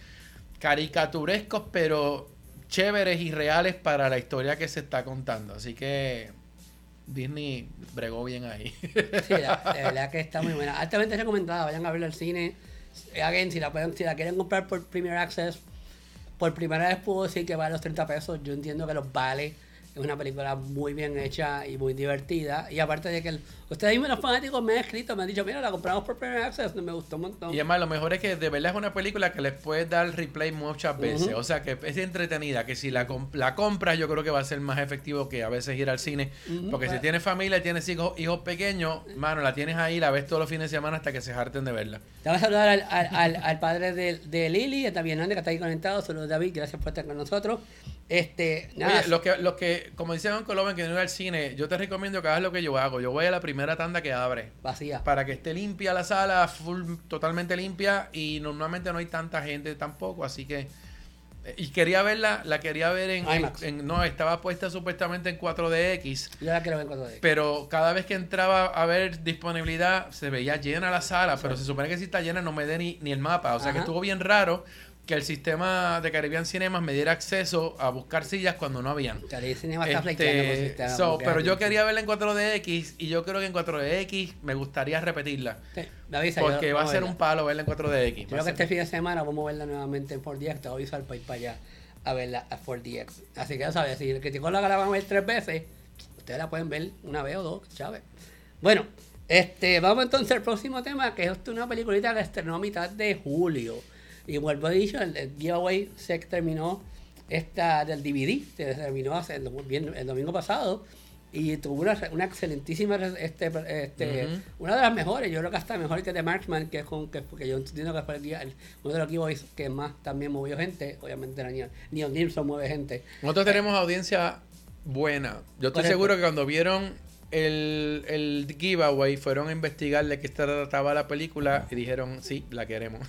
caricaturescos, pero chéveres y reales para la historia que se está contando. Así que Disney bregó bien ahí. Sí, la, verdad que está muy buena. Altamente recomendada, vayan a verla al cine. Again, si la, si la quieren comprar por Premier Access, por primera vez puedo decir que vale los 30 pesos. Yo entiendo que los vale es una película muy bien hecha y muy divertida. Y aparte de que el, ustedes mismos los fanáticos me han escrito, me han dicho, mira, la compramos por Premier Access, me gustó un montón. Y además lo mejor es que de verdad es una película que les puedes dar replay muchas veces. O sea que es entretenida, que si la, la compras yo creo que va a ser más efectivo que a veces ir al cine. porque si pues. tienes familia, tienes hijos, hijos pequeños, mano, la tienes ahí, la ves todos los fines de semana hasta que se harten de verla. Te voy a saludar al, al, al, padre de, de Lili, está bien que está ahí conectado. Saludos David, gracias por estar con nosotros. Este, nada. Oye, los que, los que, como decían en Colombia, que no iba al cine, yo te recomiendo que hagas lo que yo hago. Yo voy a la primera tanda que abre. Vacía. Para que esté limpia la sala, full, totalmente limpia. Y normalmente no hay tanta gente tampoco, así que. Eh, y quería verla, la quería ver en, en, No, estaba puesta supuestamente en 4DX. Yo la quiero ver en 4DX. Pero cada vez que entraba a ver disponibilidad, se veía llena la sala. Pero se supone que si está llena no me dé ni, ni el mapa. O sea que estuvo bien raro que el sistema de Caribbean Cinemas me diera acceso a buscar sillas cuando no habían. Cinema está este, pero yo quería verla en 4DX y yo creo que en 4DX me gustaría repetirla. Sí, porque va a ser un palo verla en 4DX. Creo que este fin de semana vamos a verla nuevamente en 4DX. Te voy a avisar para ir para allá a verla a 4DX. Así que ya sabes, si el que la van a ver tres veces, ustedes la pueden ver una vez o dos, ¿sabes? Bueno, este, vamos entonces al próximo tema, que es una peliculita que estrenó a mitad de julio. Y vuelvo a dicho, el, giveaway se terminó esta del DVD, se terminó hace el, el domingo pasado y tuvo una, una excelentísima este, este una de las mejores yo creo que hasta mejor que de Marksman que es con que porque yo entiendo que fue el, día, uno de los giveaways que más también movió gente obviamente era Neon, Neon Nilsson mueve gente. Nosotros tenemos audiencia buena. Yo estoy seguro que cuando vieron el, el giveaway fueron a investigar de qué trataba la película y dijeron sí la queremos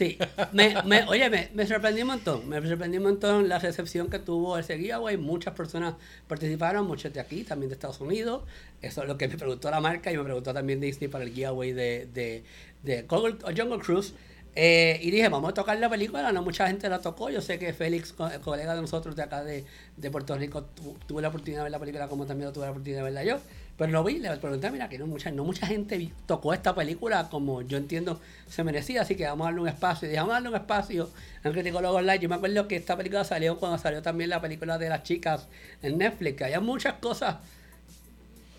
Sí, me, me, oye, me, me, sorprendió un montón, me sorprendió un montón la recepción que tuvo ese giveaway, muchas personas participaron, muchos de aquí, también de Estados Unidos, eso es lo que me preguntó la marca y me preguntó también Disney para el giveaway de, de, de Jungle Cruise. Eh, y dije, vamos a tocar la película, no mucha gente la tocó, yo sé que Félix, colega de nosotros de acá de, de Puerto Rico, tuvo la oportunidad de ver la película como también tuve la oportunidad de verla yo. Pero lo vi, le pregunté, mira, que no mucha, no mucha gente tocó esta película como yo entiendo se merecía, así que vamos a darle un espacio. Y dije, vamos a darle un espacio al Criticólogo Online. Yo me acuerdo que esta película salió cuando salió también la película de las chicas en Netflix, que había muchas cosas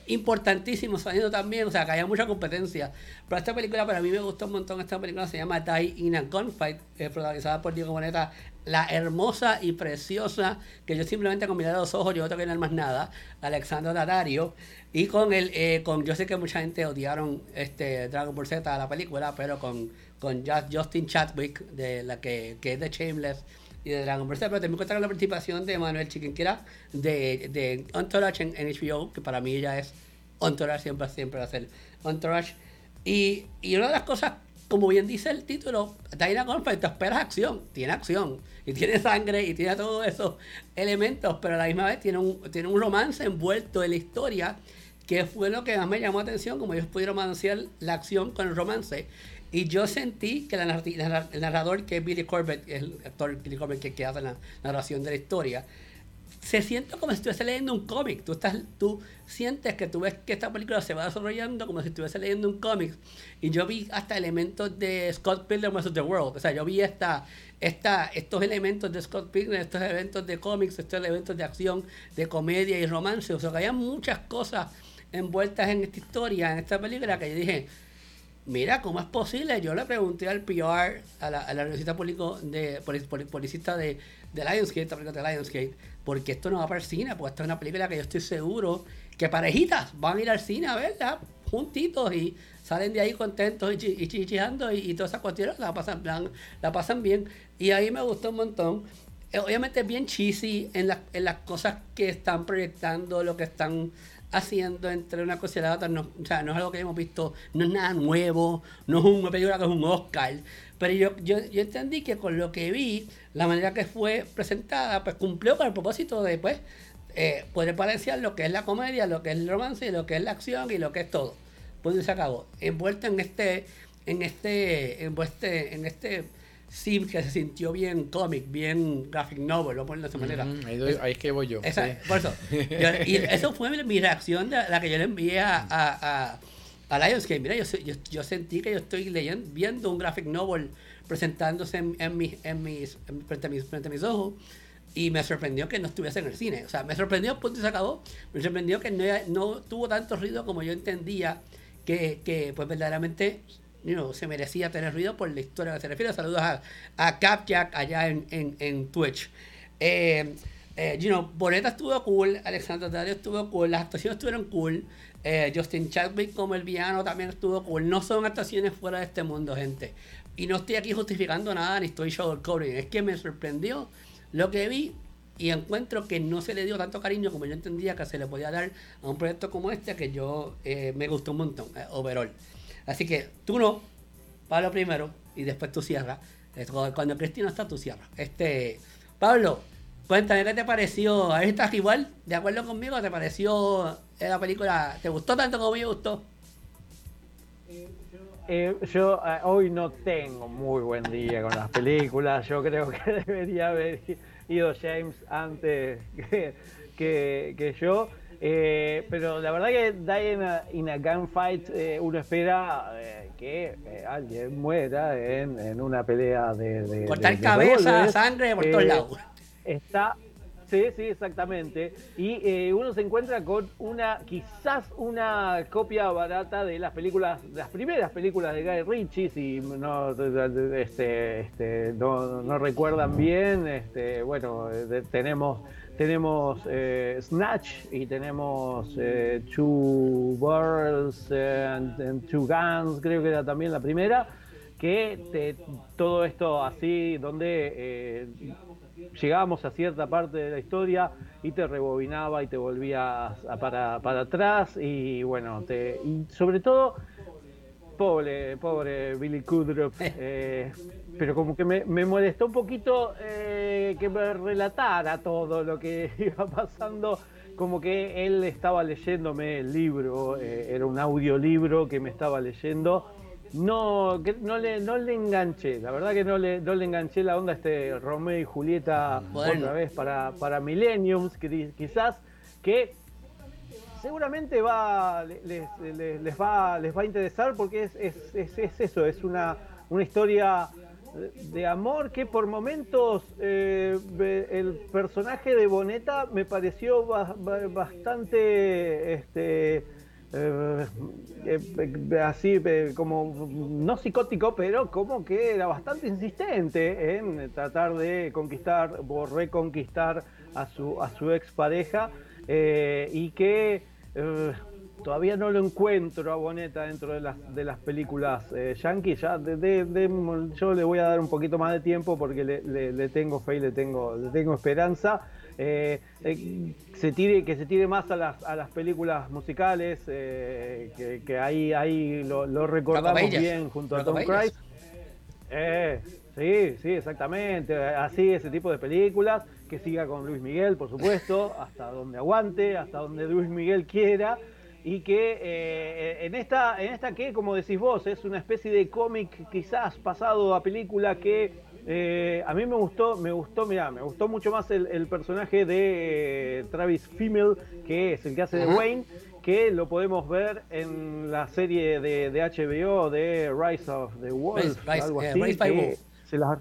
importantísimas saliendo también, o sea, que había mucha competencia. Pero esta película para mí me gustó un montón, esta película se llama Die in a Gunfight, eh, protagonizada por Diego Boneta, la hermosa y preciosa, que yo simplemente con mirar los ojos, yo no tengo que ver más nada, Alexandra Dadario. Y con el, eh, con, yo sé que mucha gente odiaron este Dragon Ball Z, la película, pero con, con Justin Chadwick, de la que, que es de Shameless y de Dragon Ball Z, pero también cuenta con la participación de Manuel Chiquinquera de, de Entourage en, HBO, que para mí ya es Entourage, siempre, siempre va a ser Entourage. Y, y una de las cosas como bien dice el título, Dina Gunfight, tú esperas acción, tiene acción, y tiene sangre, y tiene todos esos elementos, pero a la misma vez tiene un, tiene un romance envuelto en la historia, que fue lo que más me llamó la atención, como ellos pudieron balancear la acción con el romance. Y yo sentí que el narrador, que es Billy Corbett, el actor Billy Corbett que, que hace la narración de la historia, se siente como si estuviese leyendo un cómic. Tú, estás, tú sientes que tú ves que esta película se va desarrollando como si estuviese leyendo un cómic. Y yo vi hasta elementos de Scott Pilgrim vs. The World. O sea, yo vi esta, esta, estos elementos de Scott Pilgrim, estos elementos de cómics, estos elementos de acción, de comedia y romance. O sea, que había muchas cosas envueltas en esta historia, en esta película, que yo dije, mira, ¿cómo es posible? Yo le pregunté al PR, a la, a la Universidad de, Policista de, de Lionsgate, de Lionsgate, porque esto no va para el cine, porque esta es una película que yo estoy seguro que parejitas van a ir al cine a verla juntitos y salen de ahí contentos y, chichando y, todas esas cuestiones la pasan, la, pasan bien. Y ahí me gustó un montón. Eh, obviamente es bien cheesy en, en las cosas que están proyectando, lo que están haciendo entre una cosa y la otra. No, o sea, no es algo que hemos visto, no es nada nuevo, no es una película que es un Oscar. Pero yo, yo, yo entendí que con lo que vi, la manera que fue presentada, pues cumplió con el propósito de pues, eh, poder balancear lo que es la comedia, lo que es el romance, lo que es la acción y lo que es todo. Pues se acabó. Envuelto en este, en este, envuelto en este sim que se sintió bien cómic, bien graphic novel, lo ponen de esa manera. ahí, es que voy yo. Por eso. y eso fue mi reacción, de la que yo le envié a, a, a, Lionsgate. Mira, yo, yo, sentí que yo estoy leyendo, viendo un graphic novel presentándose en, en, mis, en mis, frente, a mis, frente a mis ojos. Y me sorprendió que no estuviese en el cine. O sea, me sorprendió, punto y se acabó. Me sorprendió que no, no tuvo tanto ruido como yo entendía que, que pues verdaderamente se merecía tener ruido por la historia que se refiere. Saludos a, a Capjack allá en, en, en Twitch. Eh, eh, you know, Boneta estuvo cool, Alexander Dario estuvo cool, las actuaciones estuvieron cool. Eh, Justin Chadwick como el villano también estuvo. No son actuaciones fuera de este mundo, gente. Y no estoy aquí justificando nada ni estoy sugarcoating. Es que me sorprendió lo que vi y encuentro que no se le dio tanto cariño como yo entendía que se le podía dar a un proyecto como este que yo eh, me gustó un montón, overall. Así que tú no, Pablo primero y después tú cierras. Cuando Cristina está, tú cierras. Este, Pablo, cuéntame qué te pareció. ¿Ahí estás igual? ¿De acuerdo conmigo? ¿Te pareció la película? ¿Te gustó tanto como me gustó? Eh, yo eh, hoy no tengo muy buen día con las películas. Yo creo que debería haber ido James antes que, que yo. Eh, pero la verdad que Die in a, Gunfight eh, uno espera eh, que alguien muera en, una pelea de... de Cortar cabeza, sangre por todos lados. Está... Sí, sí, exactamente. Y uno se encuentra con una, quizás una copia barata de las películas, las primeras películas de Guy Ritchie, si no, este, este, recuerdan bien, este, bueno, tenemos tenemos eh, Snatch y tenemos eh, Two Birds and, Two Guns, creo que era también la primera, que todo esto así, donde eh, llegábamos a cierta parte de la historia y te rebobinaba y te volvías para, para atrás y bueno, te, y sobre todo pobre, pobre Billy Kudrup, eh, pero como que me, molestó un poquito eh, que me relatara todo lo que iba pasando, como que él estaba leyéndome el libro, eh, era un audiolibro que me estaba leyendo. No, que no le, no le enganché, la verdad que no le, no le enganché la onda este Romeo y Julieta otra vez para, para Millenniums, que quizás que seguramente va, les, va, les va a interesar porque es, es, eso, es una, una historia de amor que por momentos eh, el personaje de Boneta me pareció bastante este eh, eh, así como no psicótico pero como que era bastante insistente en tratar de conquistar o reconquistar a su a su expareja y que eh, todavía no lo encuentro a Boneta dentro de las, de las películas eh, yankee. Ya yo le voy a dar un poquito más de tiempo porque le, tengo fe y le tengo, le tengo esperanza. Eh, eh, se tire, que se tire más a las, a las películas musicales, que, ahí, ahí lo, recordamos bien junto a Tom Cruise Eh, sí, sí, exactamente. Así, ese tipo de películas. Que siga con Luis Miguel, por supuesto, hasta donde aguante, hasta donde Luis Miguel quiera. Y que eh, en, esta, en esta que, como decís vos, es una especie de cómic quizás pasado a película que eh, a mí me gustó, me gustó, mira, me gustó mucho más el, personaje de Travis Fimmel, que es el que hace de Wayne, que lo podemos ver en la serie de, HBO de Rise of the Wolf, algo así. se, las,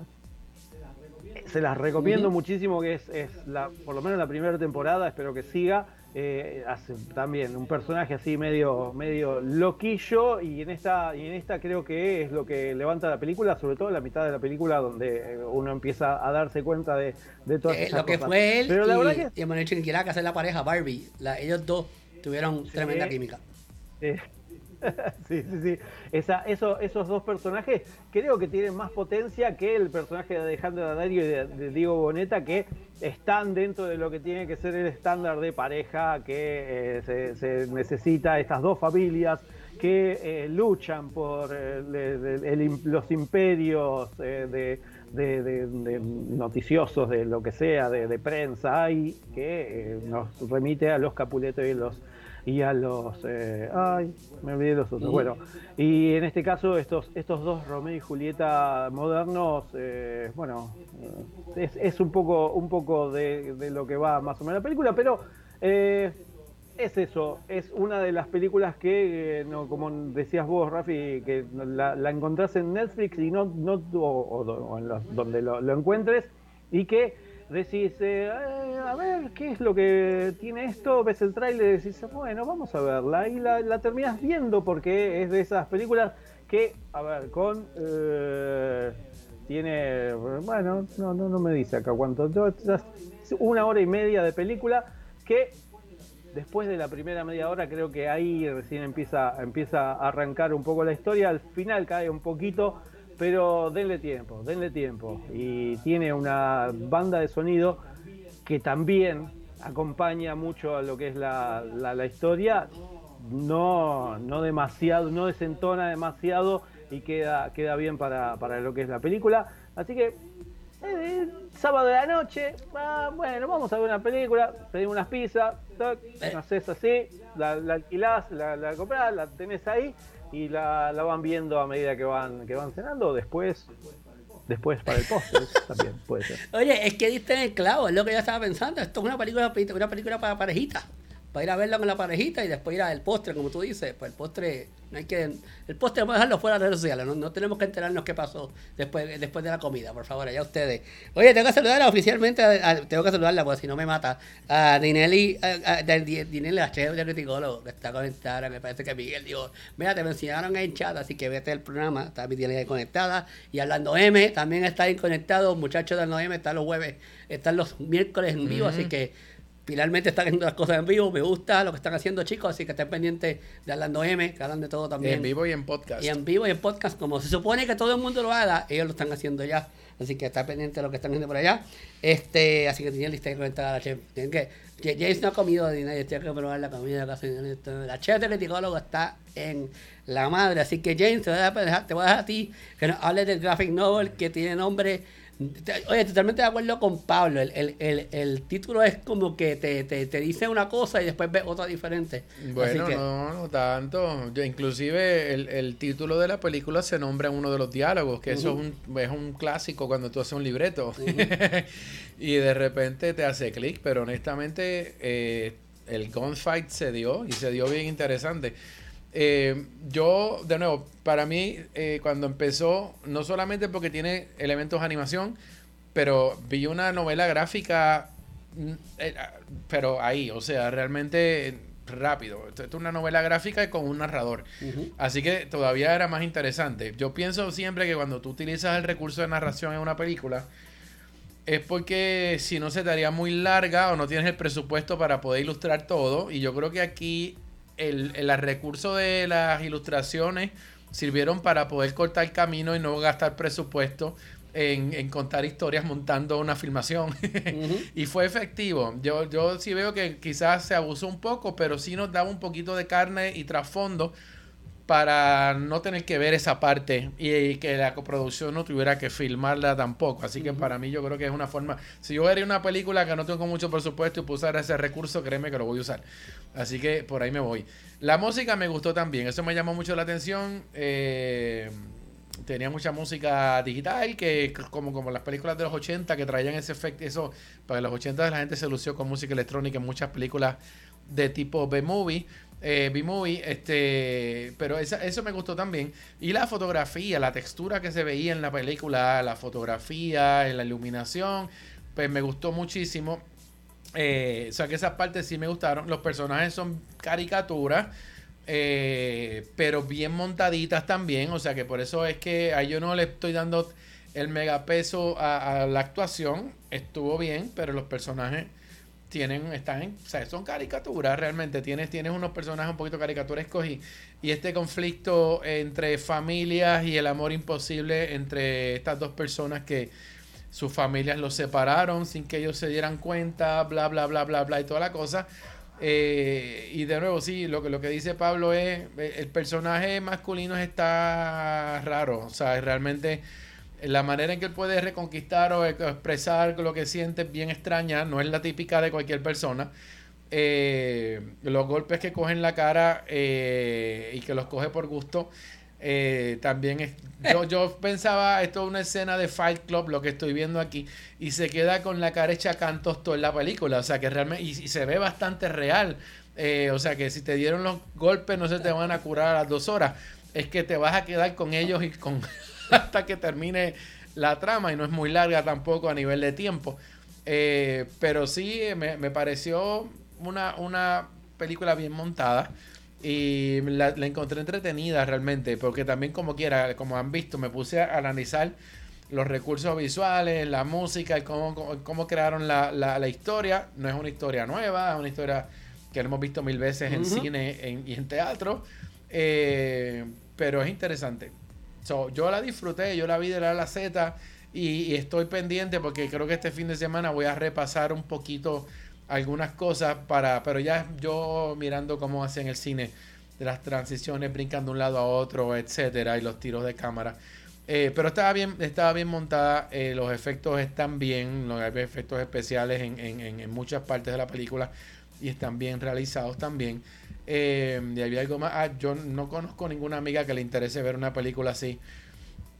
se las recomiendo muchísimo, que es, es la, por lo menos la primera temporada, espero que siga. Eh, hace también un personaje así medio medio loquillo y en esta y en esta creo que es lo que levanta la película sobre todo en la mitad de la película donde uno empieza a darse cuenta de, de todas eh, lo que fue él Pero la y, verdad que... y que hacer la pareja Barbie ellos dos tuvieron tremenda química. Sí, sí, sí. Eso, esos dos personajes creo que tienen más potencia que el personaje de Alejandro Dadario y de, Diego Boneta, que están dentro de lo que tiene que ser el estándar de pareja que eh, se, necesita, estas dos familias que eh, luchan por eh, los imperios de, noticiosos, de lo que sea, de, prensa, y que nos remite a los Capuletos y los y a los... Eh, ay, me olvidé los otros. Bueno, y en este caso estos, estos dos Romeo y Julieta modernos, eh, bueno, eh, es, es, un poco, un poco de, de, lo que va más o menos la película, pero es eso, es una de las películas que, no, como decías vos, Rafi, que la, la encontrás en Netflix y no, no o, en donde lo, lo encuentres y que decís, eh, a ver, ¿qué es lo que tiene esto? Ves el tráiler y decís, bueno, vamos a verla. Y la, la terminas viendo porque es de esas películas que, a ver, con... Eh, tiene, bueno, no, no, no me dice acá cuánto, una hora y media de película que después de la primera media hora creo que ahí recién empieza, empieza a arrancar un poco la historia, al final cae un poquito pero denle tiempo, denle tiempo. Y tiene una banda de sonido que también acompaña mucho a lo que es la, la, historia, no, no demasiado, no desentona demasiado y queda, queda bien para, para lo que es la película. Así que eh, sábado de la noche, ah, bueno, vamos a ver una película, pedimos unas pizzas, eh. haces así, la, la alquilás, la, la comprás, la tenés ahí y la, la, van viendo a medida que van, que van cenando, después, después para el postre también puede ser. Oye, es que diste en el clavo, es lo que yo estaba pensando, esto es una película, una película para parejitas para ir a verlo con la parejita y después ir al postre, como tú dices. Pues el postre, no hay que. El postre vamos a dejarlo fuera de las redes sociales. No, tenemos que enterarnos qué pasó después, después de la comida, por favor, allá ustedes. Oye, tengo que saludar oficialmente, tengo que saludarla porque si no me mata. A Dinelli, a, Dinelli, la chef de criticólogo, que está conectada. Me parece que Miguel dijo: Mira, te mencionaron en chat, así que vete al programa. Está mi Dinelli conectada. Y hablando M, también está ahí conectado. Muchachos de M, están los jueves, están los miércoles en vivo, así que finalmente están haciendo las cosas en vivo. Me gusta lo que están haciendo, chicos. Así que estén pendientes de Hablando M, que hablan de todo también. En vivo y en podcast. Y en vivo y en podcast. Como se supone que todo el mundo lo haga, ellos lo están haciendo ya. Así que está pendiente de lo que están haciendo por allá. Este, así que tienen lista comentar a la chef. Tienen que, James no ha comido ni nadie, tiene que probar la comida de La chef de criticólogo está en la madre. Así que James, te voy a dejar, te voy a, dejar a ti que nos hables del graphic novel que tiene nombre Oye, totalmente de acuerdo con Pablo. El, título es como que te, dice una cosa y después ves otra diferente. Bueno, no, no tanto. Yo, inclusive el, título de la película se nombra en uno de los diálogos, que eso es un, es un clásico cuando tú haces un libreto. y de repente te hace clic, pero honestamente eh, el gunfight se dio y se dio bien interesante. Eh, yo, de nuevo, para mí, eh, cuando empezó, no solamente porque tiene elementos de animación, pero vi una novela gráfica, mm, eh, ah, pero ahí, o sea, realmente rápido. Esto es una novela gráfica con un narrador. Así que todavía era más interesante. Yo pienso siempre que cuando tú utilizas el recurso de narración en una película, es porque si no se te haría muy larga o no tienes el presupuesto para poder ilustrar todo. Y yo creo que aquí el, el recurso de las ilustraciones sirvieron para poder cortar el camino y no gastar presupuesto en, contar historias montando una filmación. y fue efectivo. Yo, yo sí veo que quizás se abusó un poco, pero sí nos daba un poquito de carne y trasfondo para no tener que ver esa parte y, que la coproducción no tuviera que filmarla tampoco. Así que para mí yo creo que es una forma, si yo vería una película que no tengo mucho presupuesto y puedo usar ese recurso, créeme que lo voy a usar. Así que por ahí me voy. La música me gustó también, eso me llamó mucho la atención. Eh, tenía mucha música digital, que como, como las películas de los 80 que traían ese efecto, eso, para los 80 la gente se lució con música electrónica en muchas películas de tipo B-movie eh, B-Movie, este, pero eso me gustó también. Y la fotografía, la textura que se veía en la película, la fotografía, la iluminación, pues me gustó muchísimo. Eh, o sea que esas partes sí me gustaron. Los personajes son caricaturas, eh, pero bien montaditas también. O sea que por eso es que a yo no le estoy dando el megapeso a, a la actuación. Estuvo bien, pero los personajes tienen, están en, son caricaturas realmente. Tienes, tienes unos personajes un poquito caricaturescos y, y este conflicto entre familias y el amor imposible entre estas dos personas que sus familias los separaron sin que ellos se dieran cuenta, bla, bla, bla, bla, bla y toda la cosa. Eh, y de nuevo, sí, lo que, lo que dice Pablo es, el personaje masculino está raro, o sea, realmente la manera en que él puede reconquistar o expresar lo que siente es bien extraña, no es la típica de cualquier persona. Eh, los golpes que cogen la cara eh, y que los coge por gusto, eh, también es, yo, yo pensaba, esto es una escena de Fight Club, lo que estoy viendo aquí, y se queda con la cara hecha cantos toda la película, o sea que realmente, y, y se ve bastante real, o sea que si te dieron los golpes no se te van a curar a las dos horas, es que te vas a quedar con ellos y con hasta que termine la trama y no es muy larga tampoco a nivel de tiempo. Eh, pero sí, me, pareció una, una, película bien montada y la, encontré entretenida realmente, porque también como quiera, como han visto, me puse a analizar los recursos visuales, la música y cómo, cómo, crearon la, la, historia. No es una historia nueva, es una historia que hemos visto mil veces en cine y en teatro, eh, pero es interesante yo la disfruté, yo la vi de la a la Z y, estoy pendiente porque creo que este fin de semana voy a repasar un poquito algunas cosas para, pero ya yo mirando cómo hacen el cine de las transiciones, brincando de un lado a otro, etcétera, y los tiros de cámara. Eh, pero estaba bien, estaba bien montada, eh, los efectos están bien, los efectos especiales en, en, en, muchas partes de la película y están bien realizados también. Eh, y había algo más. Ah, yo no conozco ninguna amiga que le interese ver una película así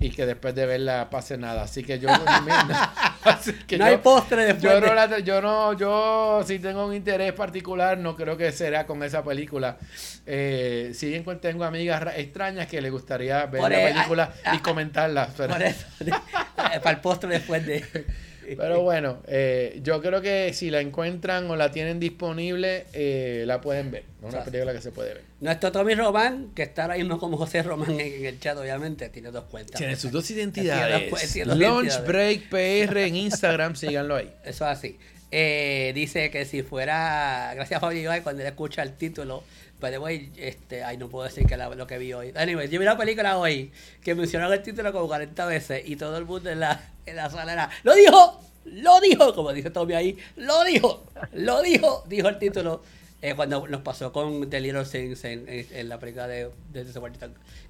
y que después de verla pase nada. Así que yo. no hay postre después. Yo, no yo no, yo si tengo un interés particular, no creo que será con esa película. Eh, sí tengo amigas extrañas que le gustaría ver la e- película y comentarla. para el postre después de. Pero bueno, eh, yo creo que si la encuentran o la tienen disponible, eh, la pueden ver. Es una película que se puede ver. Nuestro Tommy Román, que está ahora mismo como José Román en, el chat, obviamente, tiene dos cuentas. Tiene sus dos identidades. Launch Break PR en Instagram, síganlo ahí. Eso es así. Eh, dice que si fuera, gracias Fabio cuando él escucha el título, pues voy, este, ay, no puedo decir que lo que vi hoy. Anyway, yo vi una película hoy que mencionaba el título como 40 veces y todo el mundo en la, en la sala era, ¡lo dijo! ¡Lo dijo! Como dice Tommy ahí, ¡lo dijo! ¡Lo dijo! Dijo el título. Eh, cuando nos pasó con The Little Things en, en, la película de, de,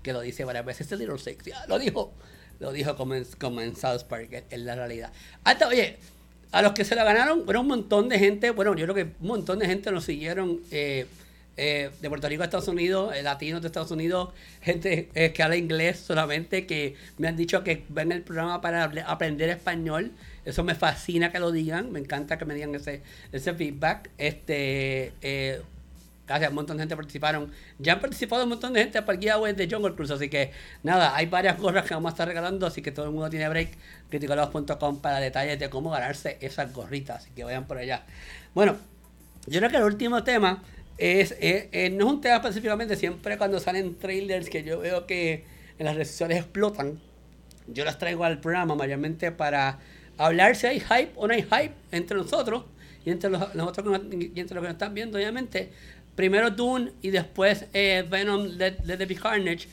que lo dice varias veces, The Little Things, ya, lo dijo. Lo dijo como en, como en South Park, en la realidad. Hasta, oye, a los que se la ganaron, bueno, un montón de gente, bueno, yo creo que un montón de gente nos siguieron eh, eh, de Puerto Rico a Estados Unidos, eh, latinos de Estados Unidos, gente que habla inglés solamente, que me han dicho que ven el programa para aprender español. Eso me fascina que lo digan, me encanta que me digan ese, ese feedback. Este, Gracias, un montón de gente participaron. Ya han participado un montón de gente para el de Jungle Cruise. Así que nada, hay varias gorras que vamos a estar regalando. Así que todo el mundo tiene break. Criticalados.com para detalles de cómo ganarse esas gorritas. Así que vayan por allá. Bueno, yo creo que el último tema es, eh, eh, no es un tema específicamente. Siempre cuando salen trailers que yo veo que en las redes sociales explotan, yo las traigo al programa mayormente para hablar si hay hype o no hay hype entre nosotros y entre los, nosotros y entre los que nos están viendo, obviamente primero Dune y después eh, Venom Let, the Be Carnage.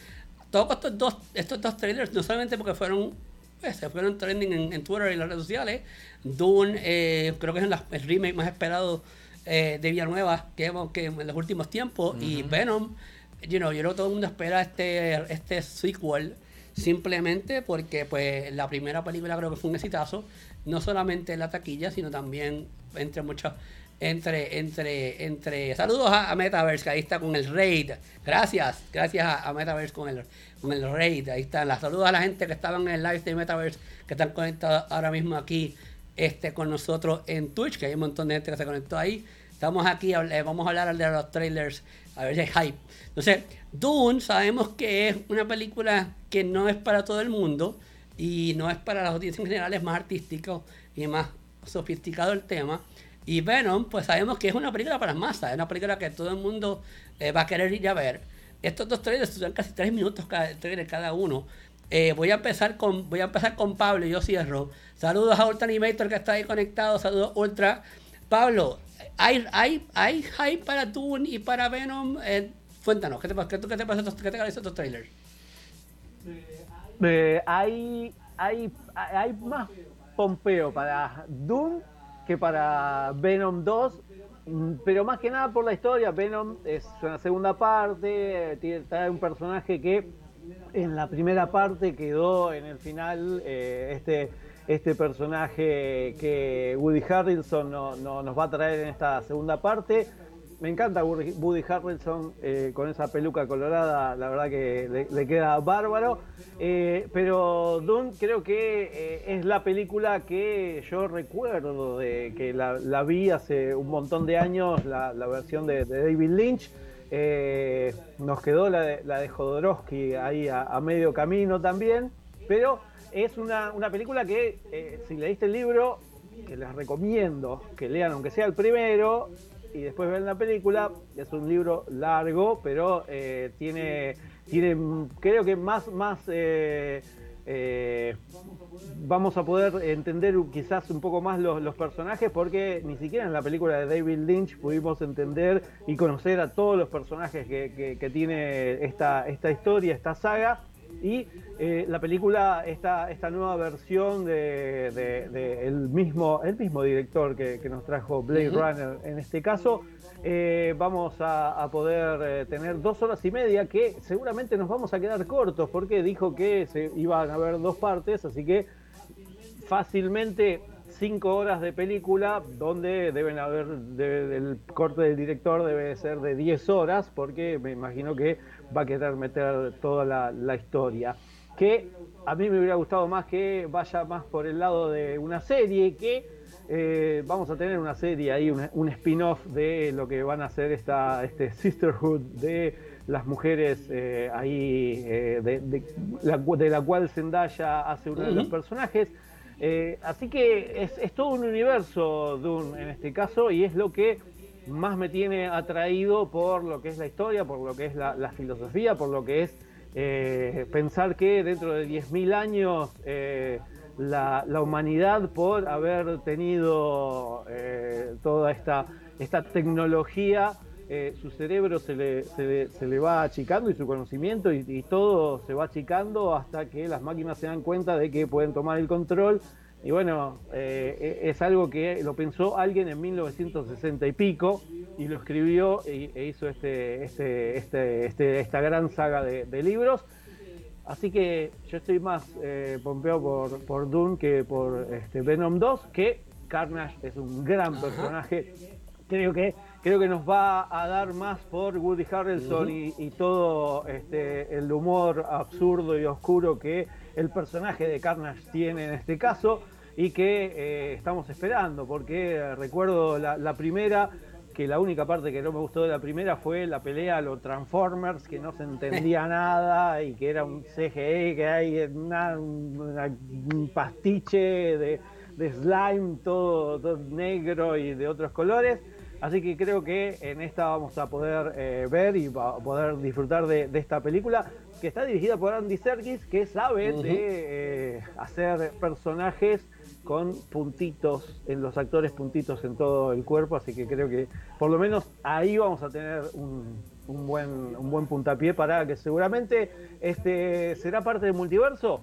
Todos estos dos, estos dos trailers, no solamente porque fueron, pues, se fueron trending en, Twitter y las redes sociales, Dune eh, creo que es el remake más esperado eh, de Villanueva que, que en los últimos tiempos, y Venom you know, yo creo que todo el mundo espera este, este sequel simplemente porque pues la primera película creo que fue un exitazo, no solamente en la taquilla, sino también entre muchos entre, entre, entre. Saludos a, Metaverse, que ahí está con el raid. Gracias, gracias a, Metaverse con el, con el raid. Ahí están. Las saludos a la gente que estaban en el live de Metaverse, que están conectados ahora mismo aquí este, con nosotros en Twitch, que hay un montón de gente que se conectó ahí. Estamos aquí, eh, vamos a hablar de los trailers, a ver si hay hype. Entonces, Dune sabemos que es una película que no es para todo el mundo y no es para las audiencias en general, es más artístico y más sofisticado el tema. Y Venom, pues sabemos que es una película para masas, es una película que todo el mundo eh, va a querer ir a ver. Estos dos trailers son casi tres minutos cada trailer cada uno. Eh, voy a empezar con voy a empezar con Pablo y yo cierro. Saludos a Ultra Animator que está ahí conectado, saludos Ultra. Pablo, ¿hay, hay, hay hype para Dune y para Venom? Eh, cuéntanos, ¿qué te, qué, qué te pasa qué te estos trailers? hay, hay, hay más pompeo para Dune que para Venom 2, mm, pero más que nada por la historia. Venom es una segunda parte, tiene, trae un personaje que en la primera parte quedó en el final eh, este, este personaje que Woody Harrelson no, nos va a traer en esta segunda parte. Me encanta Woody Harrelson eh, con esa peluca colorada, la verdad que le, queda bárbaro. Eh, pero Dune creo que eh, es la película que yo recuerdo de que la, vi hace un montón de años, la, versión de, David Lynch. Nos quedó la de, la Jodorowsky ahí a, medio camino también. Pero es una, una película que, si leíste el libro, que les recomiendo que lean, aunque sea el primero, y después ven la película. Es un libro largo, pero eh, tiene, tiene, creo que más, más eh, eh, vamos a poder entender quizás un poco más los, personajes, porque ni siquiera en la película de David Lynch pudimos entender y conocer a todos los personajes que, que tiene esta, esta historia, esta saga. Y eh, la película, esta, esta nueva versión de, el, mismo, el mismo director que, nos trajo Blade Runner. En este caso, eh, vamos a, poder eh, tener dos horas y media que seguramente nos vamos a quedar cortos porque dijo que se iban a haber dos partes, así que fácilmente cinco horas de película donde deben haber, el corte del director debe ser de 10 horas porque me imagino que va a querer meter toda la, historia. Que a mí me hubiera gustado más que vaya más por el lado de una serie, que eh, vamos a tener una serie ahí, un, spin-off de lo que van a hacer esta, este Sisterhood de las mujeres eh, ahí, eh, de, la, cual Zendaya hace uno de los personajes. así que es, todo un universo Dune en este caso y es lo que más me tiene atraído por lo que es la historia, por lo que es la, filosofía, por lo que es eh, pensar que dentro de 10.000 años eh, la, humanidad, por haber tenido eh, toda esta, esta tecnología, su cerebro se le, va achicando y su conocimiento y, y todo se va achicando hasta que las máquinas se dan cuenta de que pueden tomar el control y bueno, eh, e, es algo que lo pensó alguien en 1960 y pico y lo escribió e, e hizo este, este, este, este, esta gran saga de, libros. Así que yo estoy más eh, pompeo por, por Dune que por este Venom 2, que Carnage es un gran personaje. Creo que, creo que nos va a dar más por Woody Harrelson y, y, todo este, el humor absurdo y oscuro que el personaje de Carnage tiene en este caso y que eh, estamos esperando, porque recuerdo la, primera, que la única parte que no me gustó de la primera fue la pelea a los Transformers, que no se entendía nada y que era un CGE, que hay un pastiche de, slime todo, negro y de otros colores. Así que creo que en esta vamos a poder eh, ver y a poder disfrutar de, esta película que está dirigida por Andy Serkis, que sabe de eh, hacer personajes con puntitos en los actores, puntitos en todo el cuerpo, así que creo que por lo menos ahí vamos a tener un, buen, buen puntapié para que seguramente este será parte del multiverso.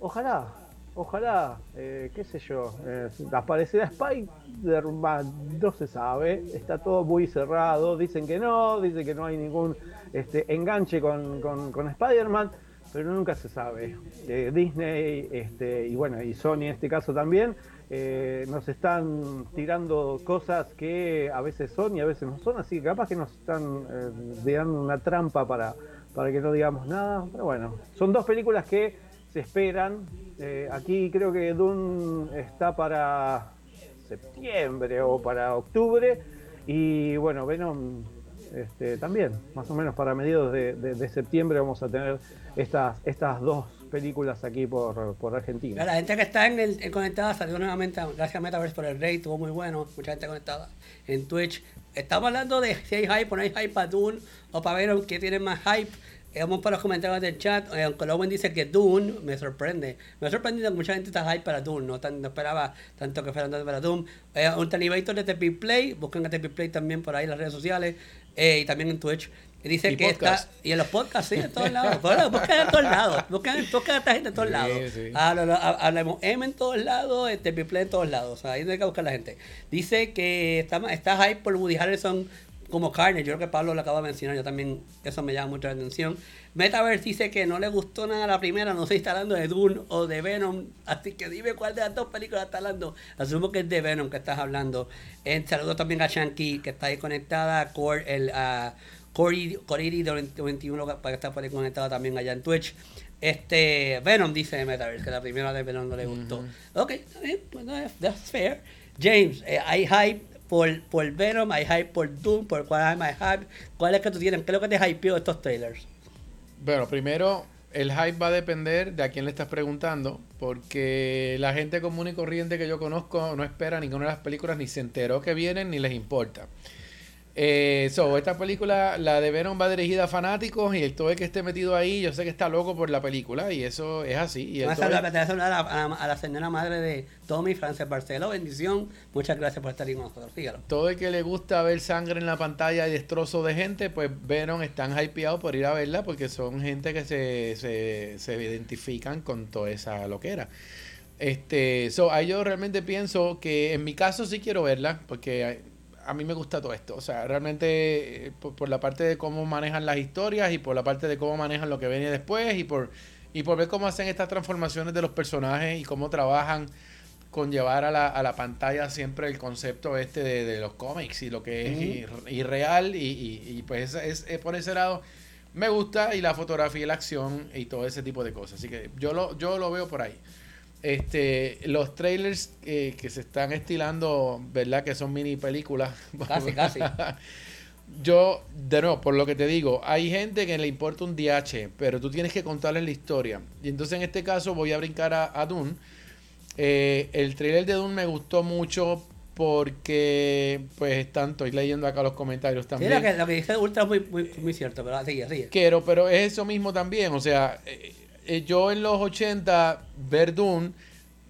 Ojalá, ojalá, eh, qué sé yo, eh, aparecerá Spider-Man, no se sabe, está todo muy cerrado, dicen que no, dicen que no hay ningún este, enganche con, con, Spider-Man, pero nunca se sabe. Eh, Disney este, y bueno, y Sony en este caso también, nos están tirando cosas que a veces son y a veces no son, así que capaz que nos están dando una trampa para, para que no digamos nada, pero bueno, son dos películas que se esperan. Eh, aquí creo que Dune está para septiembre o para octubre. Y bueno, Venom este, también, más o menos para mediados de, septiembre vamos a tener estas, estas dos películas aquí por, por Argentina. La gente que está conectada salió nuevamente, gracias a Metaverse por el rey, estuvo muy bueno, mucha gente conectada en Twitch. Estamos hablando de si hay hype o no hay hype para Dune o para Venom, que tiene más hype. Vamos para los comentarios del chat. Eh, aunque Lowen dice que Dune me sorprende. Me ha sorprendido que mucha gente está hype para Dune. No, tan, no esperaba tanto que fueran para Dune. Eh, un Tanibator de TP Play. Busquen a TP Play también por ahí en las redes sociales. Eh, y también en Twitch. Y dice que está. Y en los podcasts, sí, en todos lados. busquen en todos lados. Busquen, busquen a esta gente en todos lados. Sí. Hablamos M en todos lados, TP Play en todos lados. ahí no hay que buscar la gente. Dice que está, está hype por Woody Harrelson como carne. Yo creo que Pablo lo acaba de mencionar, yo también, eso me llama mucho la atención. Metaverse dice que no le gustó nada la primera, no sé si está hablando de Dune o de Venom, así que dime cuál de las dos películas está hablando. Asumo que es de Venom que estás hablando. Eh, saludo también a Shanky, que está ahí conectada, Core, el, uh, Coriri de 21, para que está por ahí conectada también allá en Twitch. Este, Venom dice de Metaverse, que la primera de Venom no le gustó. Ok, está bien, bueno, that's fair. James, eh, hay hype por, por Venom, hay hype por Doom, por cuál hay hype. ¿Cuál es que tú tienes? ¿Qué es lo que te hypeó estos trailers? Bueno, primero, el hype va a depender de a quién le estás preguntando, porque la gente común y corriente que yo conozco no espera ninguna de las películas, ni se enteró que vienen, ni les importa. Eh, so, esta película, la de Venom va dirigida a fanáticos y el todo el que esté metido ahí, yo sé que está loco por la película y eso es así. Y a, saludar, a, la, señora madre de Tommy, Frances Barceló, bendición, muchas gracias por estar ahí con nosotros, fíjalo. Todo el que le gusta ver sangre en la pantalla y destrozo de gente, pues Venom están hypeados por ir a verla porque son gente que se, se, se identifican con toda esa loquera. Este, so, ahí yo realmente pienso que en mi caso sí quiero verla porque a mí me gusta todo esto. O sea, realmente eh, por, la parte de cómo manejan las historias y por la parte de cómo manejan lo que viene después y por, y por ver cómo hacen estas transformaciones de los personajes y cómo trabajan con llevar a la, a la pantalla siempre el concepto este de, los cómics y lo que es irreal y, y, pues es, es, por ese lado me gusta y la fotografía y la acción y todo ese tipo de cosas. Así que yo lo, yo lo veo por ahí. Este, los trailers que se están estilando, ¿verdad? Que son mini películas. Casi, casi. Yo, de nuevo, por lo que te digo, hay gente que le importa un DH, pero tú tienes que contarles la historia. Y entonces en este caso voy a brincar a, a Dune. Eh, el trailer de Dune me gustó mucho porque, pues, tanto, estoy leyendo acá los comentarios también. Sí, lo que, dice Ultra es muy, muy, muy, cierto, pero sigue, sigue. Quiero, pero es eso mismo también, o sea... Eh, eh, yo en los 80, Verdun,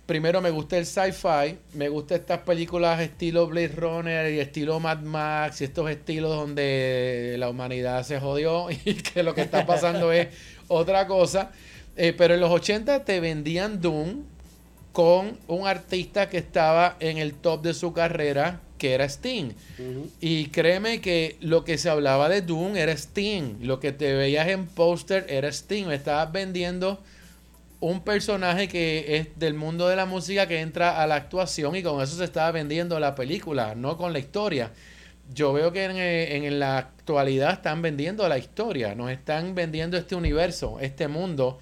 primero me gusta el sci-fi, me gusta estas películas estilo Blade Runner y estilo Mad Max y estos estilos donde la humanidad se jodió y que lo que está pasando es otra cosa. Eh, pero en los 80 te vendían Doom con un artista que estaba en el top de su carrera, que era Sting. Y créeme que lo que se hablaba de Doom era Sting. Lo que te veías en póster era. Me estabas vendiendo un personaje que es del mundo de la música que entra a la actuación y con eso se estaba vendiendo la película, no con la historia. Yo veo que en, eh, en la actualidad están vendiendo la historia, nos están vendiendo este universo, este mundo.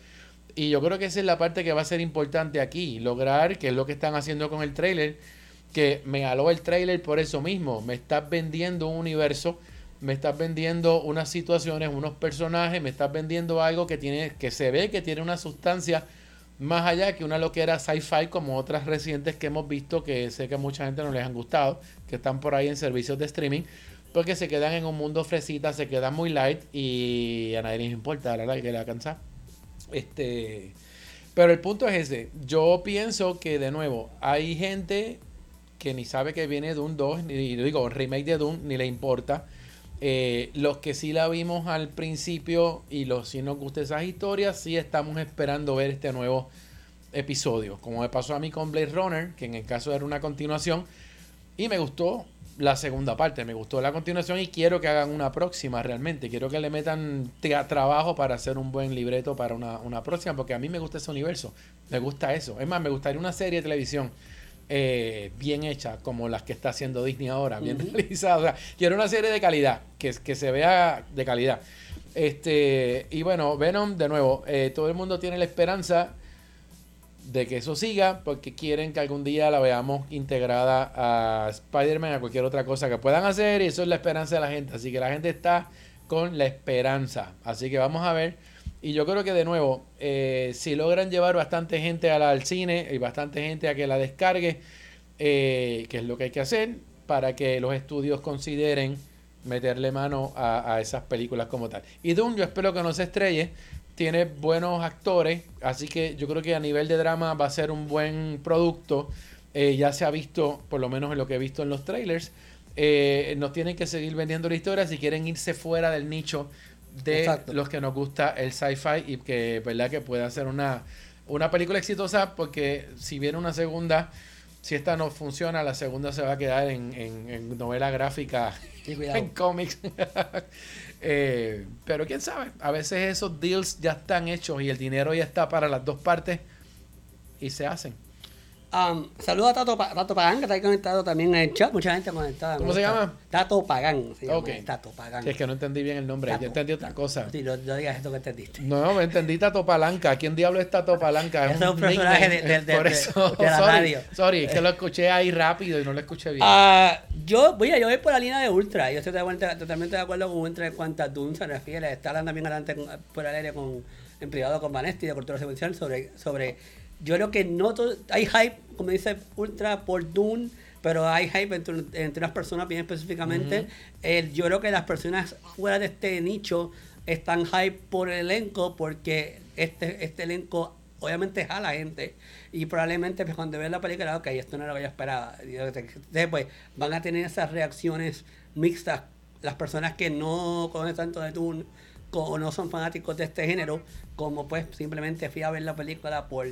Y yo creo que esa es la parte que va a ser importante aquí, lograr, que es lo que están haciendo con el trailer, que me aló el trailer por eso mismo. Me estás vendiendo un universo, me estás vendiendo unas situaciones, unos personajes, me estás vendiendo algo que tiene, que se ve que tiene una sustancia más allá que una loquera sci-fi como otras recientes que hemos visto que sé que a mucha gente no les han gustado, que están por ahí en servicios de streaming, porque se quedan en un mundo fresita, se quedan muy light y a nadie les importa, la verdad que le alcanza. Este, pero el punto es ese. Yo pienso que de nuevo hay gente que ni sabe que viene un 2, ni digo, remake de Doom, ni le importa. Eh, los que sí la vimos al principio y los si nos gusta esas historias, sí estamos esperando ver este nuevo episodios, como me pasó a mí con Blade Runner, que en el caso era una continuación, y me gustó la segunda parte, me gustó la continuación y quiero que hagan una próxima realmente, quiero que le metan trabajo para hacer un buen libreto para una, una, próxima, porque a mí me gusta ese universo, me gusta eso, es más, me gustaría una serie de televisión. Eh, bien hecha, como las que está haciendo Disney ahora, bien realizada. O sea, quiero una serie de calidad, que, que se vea de calidad. Este, y bueno, Venom, de nuevo, eh, todo el mundo tiene la esperanza de que eso siga porque quieren que algún día la veamos integrada a Spider-Man, a cualquier otra cosa que puedan hacer y eso es la esperanza de la gente. Así que la gente está con la esperanza. Así que vamos a ver. Y yo creo que de nuevo, eh, si logran llevar bastante gente al cine y bastante gente a que la descargue, eh, que es lo que hay que hacer para que los estudios consideren meterle mano a, a esas películas como tal. Y Doom, yo espero que no se estrelle tiene buenos actores, así que yo creo que a nivel de drama va a ser un buen producto. Eh, ya se ha visto, por lo menos en lo que he visto en los trailers. Eh, nos tienen que seguir vendiendo la historia si quieren irse fuera del nicho de los que nos gusta el sci-fi y que, ¿verdad? que pueda ser una, una película exitosa porque si viene una segunda, si esta no funciona, la segunda se va a quedar en, en novela gráfica, en cómics. Eh, pero quién sabe, a veces esos deals ya están hechos y el dinero ya está para las dos partes y se hacen. Um, saludos a Tato, Tato, Pagán, que está ahí conectado también en el chat. Mucha gente conectada. ¿Cómo se llama? Tato Pagán. Se llama, Tato Pagán. es que no entendí bien el nombre. Yo entendí otra cosa. Sí, no, digas esto que entendiste. No, me entendí Tato Palanca. ¿Quién diablo es Tato Palanca? Es, un, personaje de, de, Por eso, la sorry, radio. Sorry, es que lo escuché ahí rápido y no lo escuché bien. Uh, yo, voy a, yo voy por la línea de Ultra. Yo estoy totalmente de acuerdo con Ultra en cuanto a Doom se refiere. Está hablando también adelante por el aire con, en privado con Vanesti de Cultura Secuencial sobre, sobre yo creo que no todo, hay hype, como dice Ultra, por Dune, pero hay hype entre, entre las personas bien específicamente. yo creo que las personas fuera de este nicho están hype por el elenco porque este, este elenco obviamente jala gente y probablemente pues, cuando vean la película, ok, esto no era lo que yo esperaba. Después van a tener esas reacciones mixtas las personas que no conocen tanto de Dune o no son fanáticos de este género, como pues simplemente fui a ver la película por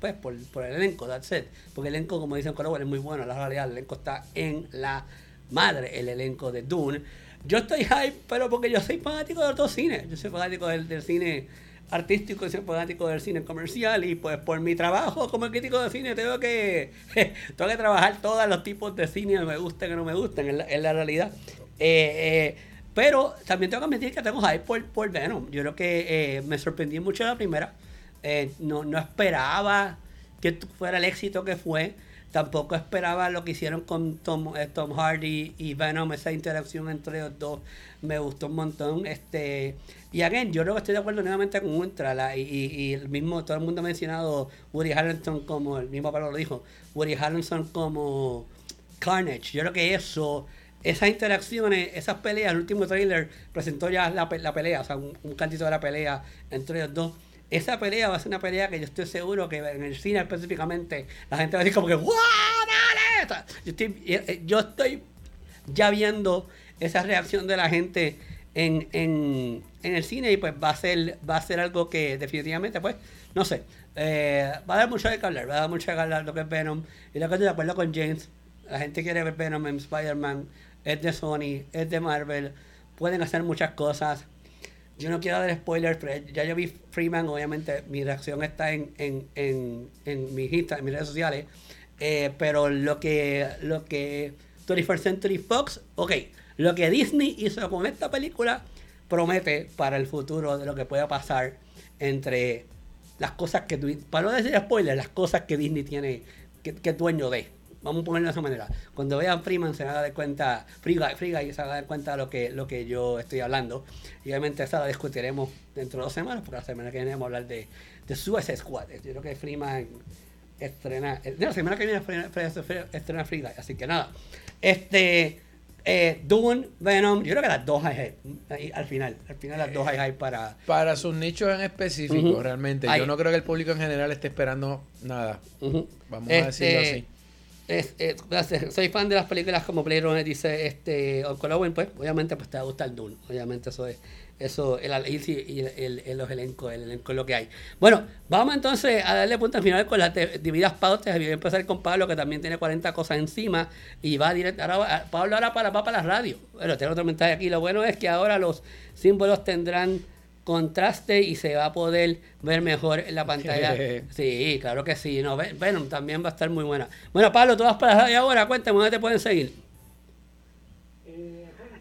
pues por, por el elenco, that's it. Porque el elenco, como dicen Colaboradores, es muy bueno. La realidad, el elenco está en la madre, el elenco de Dune. Yo estoy hype, pero porque yo soy fanático de los dos cines. Yo soy fanático del, cine artístico y soy fanático del cine comercial y pues por mi trabajo como crítico de cine tengo que tengo que trabajar todos los tipos de cine me gustan que no me gustan en la, realidad eh, eh, pero también tengo que admitir que tengo hype por, por Venom yo creo que eh, me sorprendí mucho la primera eh, no, no esperaba que fuera el éxito que fue. Tampoco esperaba lo que hicieron con Tom, eh, Tom Hardy y Venom, esa interacción entre los dos. Me gustó un montón. Este, y again, yo creo que estoy de acuerdo nuevamente con Ultra. y, y, el mismo, todo el mundo ha mencionado Woody Harrelson como, el mismo Pablo lo dijo, Woody Harrelson como Carnage. Yo creo que eso, esas interacciones, esas peleas, el último trailer presentó ya la, la pelea, o sea, un, un cantito de la pelea entre los dos esa pelea va a ser una pelea que yo estoy seguro que en el cine específicamente la gente va a decir como que ¡Wow! Dale! Yo estoy, eh, eh, yo estoy ya viendo esa reacción de la gente en, en, el cine y pues va a ser va a ser algo que definitivamente pues no sé eh, va a dar mucho de que hablar va a dar mucho de que hablar lo que es Venom y lo que estoy de acuerdo con James la gente quiere ver Venom en Spider-Man es de Sony es de Marvel pueden hacer muchas cosas yo no quiero dar spoilers, pero ya yo vi Freeman, obviamente mi reacción está en, en, en, en mis, en mis redes sociales. Eh, pero lo que, lo que 21st Century Fox, ok, lo que Disney hizo con esta película promete para el futuro de lo que pueda pasar entre las cosas que, para no decir spoilers, las cosas que Disney tiene, que, que dueño de. Vamos a ponerlo de esa manera. Cuando vean Freeman se van a dar cuenta, Friga, Friga y se van a dar cuenta de lo que, lo que yo estoy hablando. Y obviamente esa la discutiremos dentro de dos semanas, porque la semana que viene vamos a hablar de, de Suicide Squad. Yo creo que Freeman estrena, eh, la semana que viene estrena Friga, así que nada. Este, eh, Dune, Venom, yo creo que las dos hay al final, al final las dos hay para... Para sus nichos en específico, realmente. Yo no creo que el público en general esté esperando nada. Vamos a decirlo este, así soy fan de las películas como Blade Runner, dice este pues obviamente pues te va a gustar Dune, obviamente eso es, eso, el y el, los elencos, el elenco es lo que hay. Bueno, vamos entonces a darle punto final con las divididas pautas. Voy a empezar con Pablo, que también tiene 40 cosas encima y va directo. Ahora, Pablo ahora para, va para la radio. Bueno, tengo otro mensaje aquí. Lo bueno es que ahora los símbolos tendrán contraste y se va a poder ver mejor en la pantalla. Sí, claro que sí. No, bueno, también va a estar muy buena. Bueno, Pablo, tú vas para radio ahora. Cuéntame, ¿dónde te pueden seguir?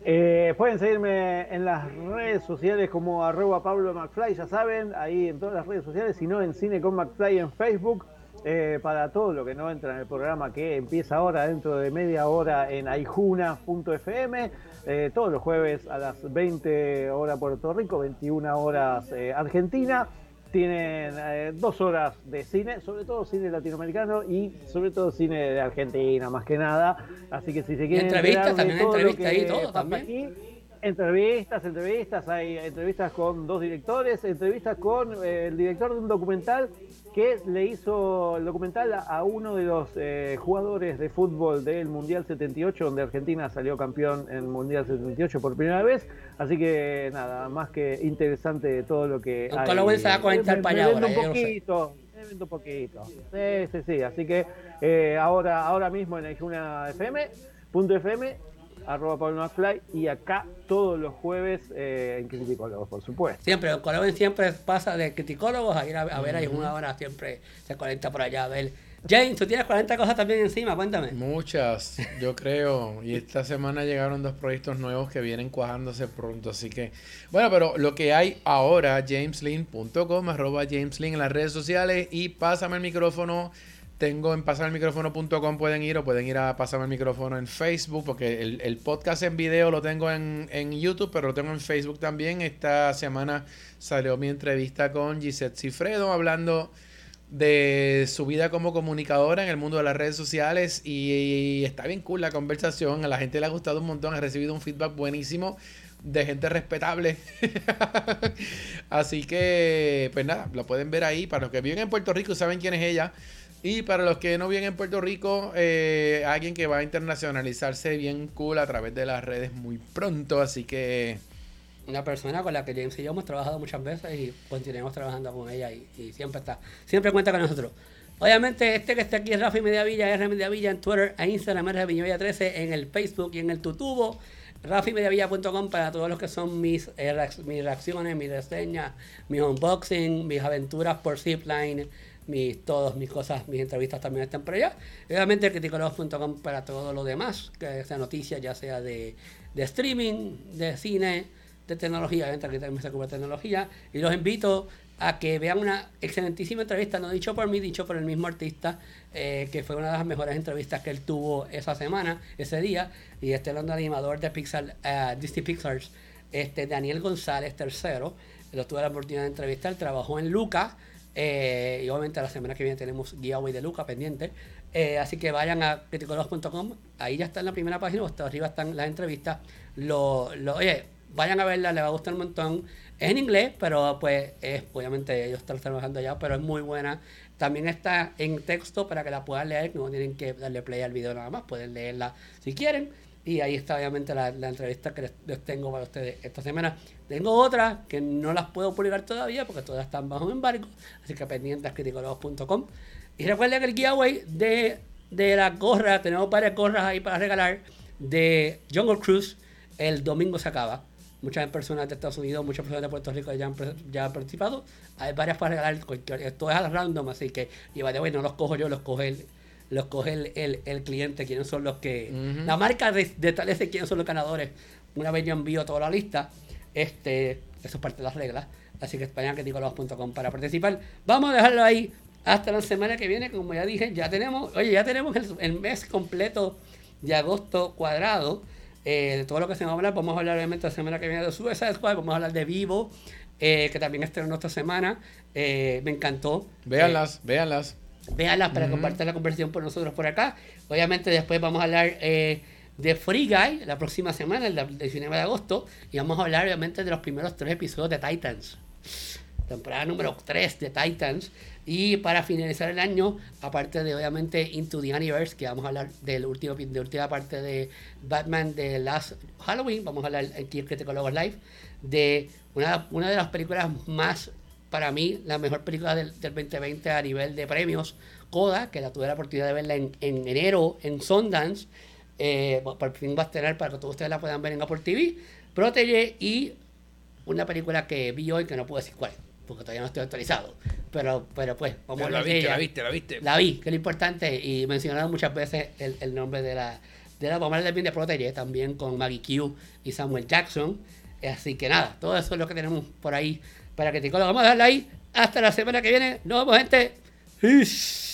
Eh, pueden seguirme en las redes sociales como arroba Pablo McFly, ya saben, ahí en todas las redes sociales, si no en Cine con McFly en Facebook, eh, para todo lo que no entra en el programa que empieza ahora dentro de media hora en aijuna.fm, eh, todos los jueves a las 20 horas Puerto Rico, 21 horas Argentina. Tienen eh, dos horas de cine, sobre todo cine latinoamericano y sobre todo cine de Argentina, más que nada. Así que si se quieren. entrevistas, también entrevistas ahí todo también. Entrevistas, entrevistas, hay entrevistas con dos directores, entrevistas con eh, el director de un documental que le hizo el documental a uno de los eh, jugadores de fútbol del Mundial 78, donde Argentina salió campeón en el Mundial 78 por primera vez. Así que nada, más que interesante todo lo que... Hay. Lo se va a conectar para allá ahora, un poquito, un poquito. Sí, sí, sí. Así que eh, ahora, ahora mismo en el FM, punto FM, arroba Pablo McFly, y acá todos los jueves eh, en Criticólogos, por supuesto. Siempre, el Colombia siempre pasa de Criticólogos a ir a, ver, hay una hora siempre se conecta por allá a ver. James, tú tienes 40 cosas también encima, cuéntame. Muchas, yo creo. Y esta semana llegaron dos proyectos nuevos que vienen cuajándose pronto. Así que, bueno, pero lo que hay ahora, jameslin.com, arroba jameslin en las redes sociales. Y pásame el micrófono tengo en pasarelmicrófono.com pueden ir o pueden ir a pasarme el micrófono en Facebook porque el, podcast en video lo tengo en, YouTube pero lo tengo en Facebook también. Esta semana salió mi entrevista con Gisette Cifredo hablando de su vida como comunicadora en el mundo de las redes sociales y, está bien cool la conversación, a la gente le ha gustado un montón, ha recibido un feedback buenísimo de gente respetable. Así que, pues nada, lo pueden ver ahí. Para los que viven en Puerto Rico saben quién es ella, y para los que no viven en Puerto Rico, eh, alguien que va a internacionalizarse bien cool a través de las redes muy pronto, así que... Una persona con la que James y yo hemos trabajado muchas veces y continuamos trabajando con ella y, siempre está, siempre cuenta con nosotros. Obviamente, este que está aquí es Rafi Mediavilla, R Mediavilla en Twitter e Instagram, R Mediavilla 13 en el Facebook y en el Tutubo. RafiMediavilla.com para todos los que son mis, eh, mis reacciones, mis reseñas, mis unboxing, mis aventuras por Zipline mis, todas mis cosas, mis entrevistas también están por allá. obviamente criticólogos.com para todo lo demás, que sea noticia, ya sea de, streaming, de cine, de tecnología, obviamente aquí también se cubre tecnología. Y los invito a que vean una excelentísima entrevista, no dicho por mí, dicho por el mismo artista, eh, que fue una de las mejores entrevistas que él tuvo esa semana, ese día. Y este hablando animador de Pixar, uh, Disney Pixars, este Daniel González III. Lo tuve la oportunidad de entrevistar, trabajó en Lucas eh, y obviamente la semana que viene tenemos giveaway de Luca pendiente. Eh, así que vayan a criticolos.com. Ahí ya está en la primera página, hasta arriba están las entrevistas. Lo, lo, oye, vayan a verla, les va a gustar un montón. Es en inglés, pero pues es, obviamente ellos están trabajando allá, pero es muy buena. También está en texto para que la puedan leer, no tienen que darle play al video nada más, pueden leerla si quieren. Y ahí está obviamente la, entrevista que les, tengo para ustedes esta semana. Tengo otras que no las puedo publicar todavía porque todas están bajo embargo. Así que pendientes criticólogos.com. Y recuerden que el giveaway de, de la gorra, tenemos varias gorras ahí para regalar de Jungle Cruise. El domingo se acaba. Muchas personas de Estados Unidos, muchas personas de Puerto Rico ya han, ya han participado. Hay varias para regalar. Esto es al random, así que, y vaya, bueno, no los cojo yo, los coge el, los coge el, el, cliente, quiénes son los que... La marca de, establece quiénes son los ganadores. Una vez yo envío toda la lista, este, eso es parte de las reglas. Así que españaqueticolos.com para participar. Vamos a dejarlo ahí hasta la semana que viene. Como ya dije, ya tenemos, oye, ya tenemos el, mes completo de agosto cuadrado. Eh, de todo lo que se va a hablar, vamos a hablar obviamente la semana que viene de Suicide Squad, vamos a hablar de Vivo, eh, que también estrenó esta semana. Eh, me encantó. Véanlas, véanlas. Véanlas para compartir la conversación por nosotros por acá. Obviamente después vamos a hablar eh, de Free Guy la próxima semana, el 19 de agosto. Y vamos a hablar obviamente de los primeros tres episodios de Titans. Temporada número 3 de Titans. Y para finalizar el año, aparte de obviamente Into the Universe, que vamos a hablar del último, de la última parte de Batman de Last Halloween, vamos a hablar aquí en Critical Live de una, una de las películas más, para mí, la mejor película del, del 2020 a nivel de premios, Coda, que la tuve la oportunidad de verla en, en enero en Sundance. Eh, por fin va a estrenar para que todos ustedes la puedan ver en Apple TV. Protege y una película que vi hoy que no puedo decir cuál, porque todavía no estoy actualizado. Pero, pero pues, vamos a la viste, ella. la viste, la viste. La vi, que es lo importante, y mencionaron muchas veces el, el nombre de la, de la vamos a hablar también de Protege, también con Maggie Q y Samuel Jackson. Así que nada, todo eso es lo que tenemos por ahí para que te Vamos a dejarlo ahí. Hasta la semana que viene. Nos vemos, gente.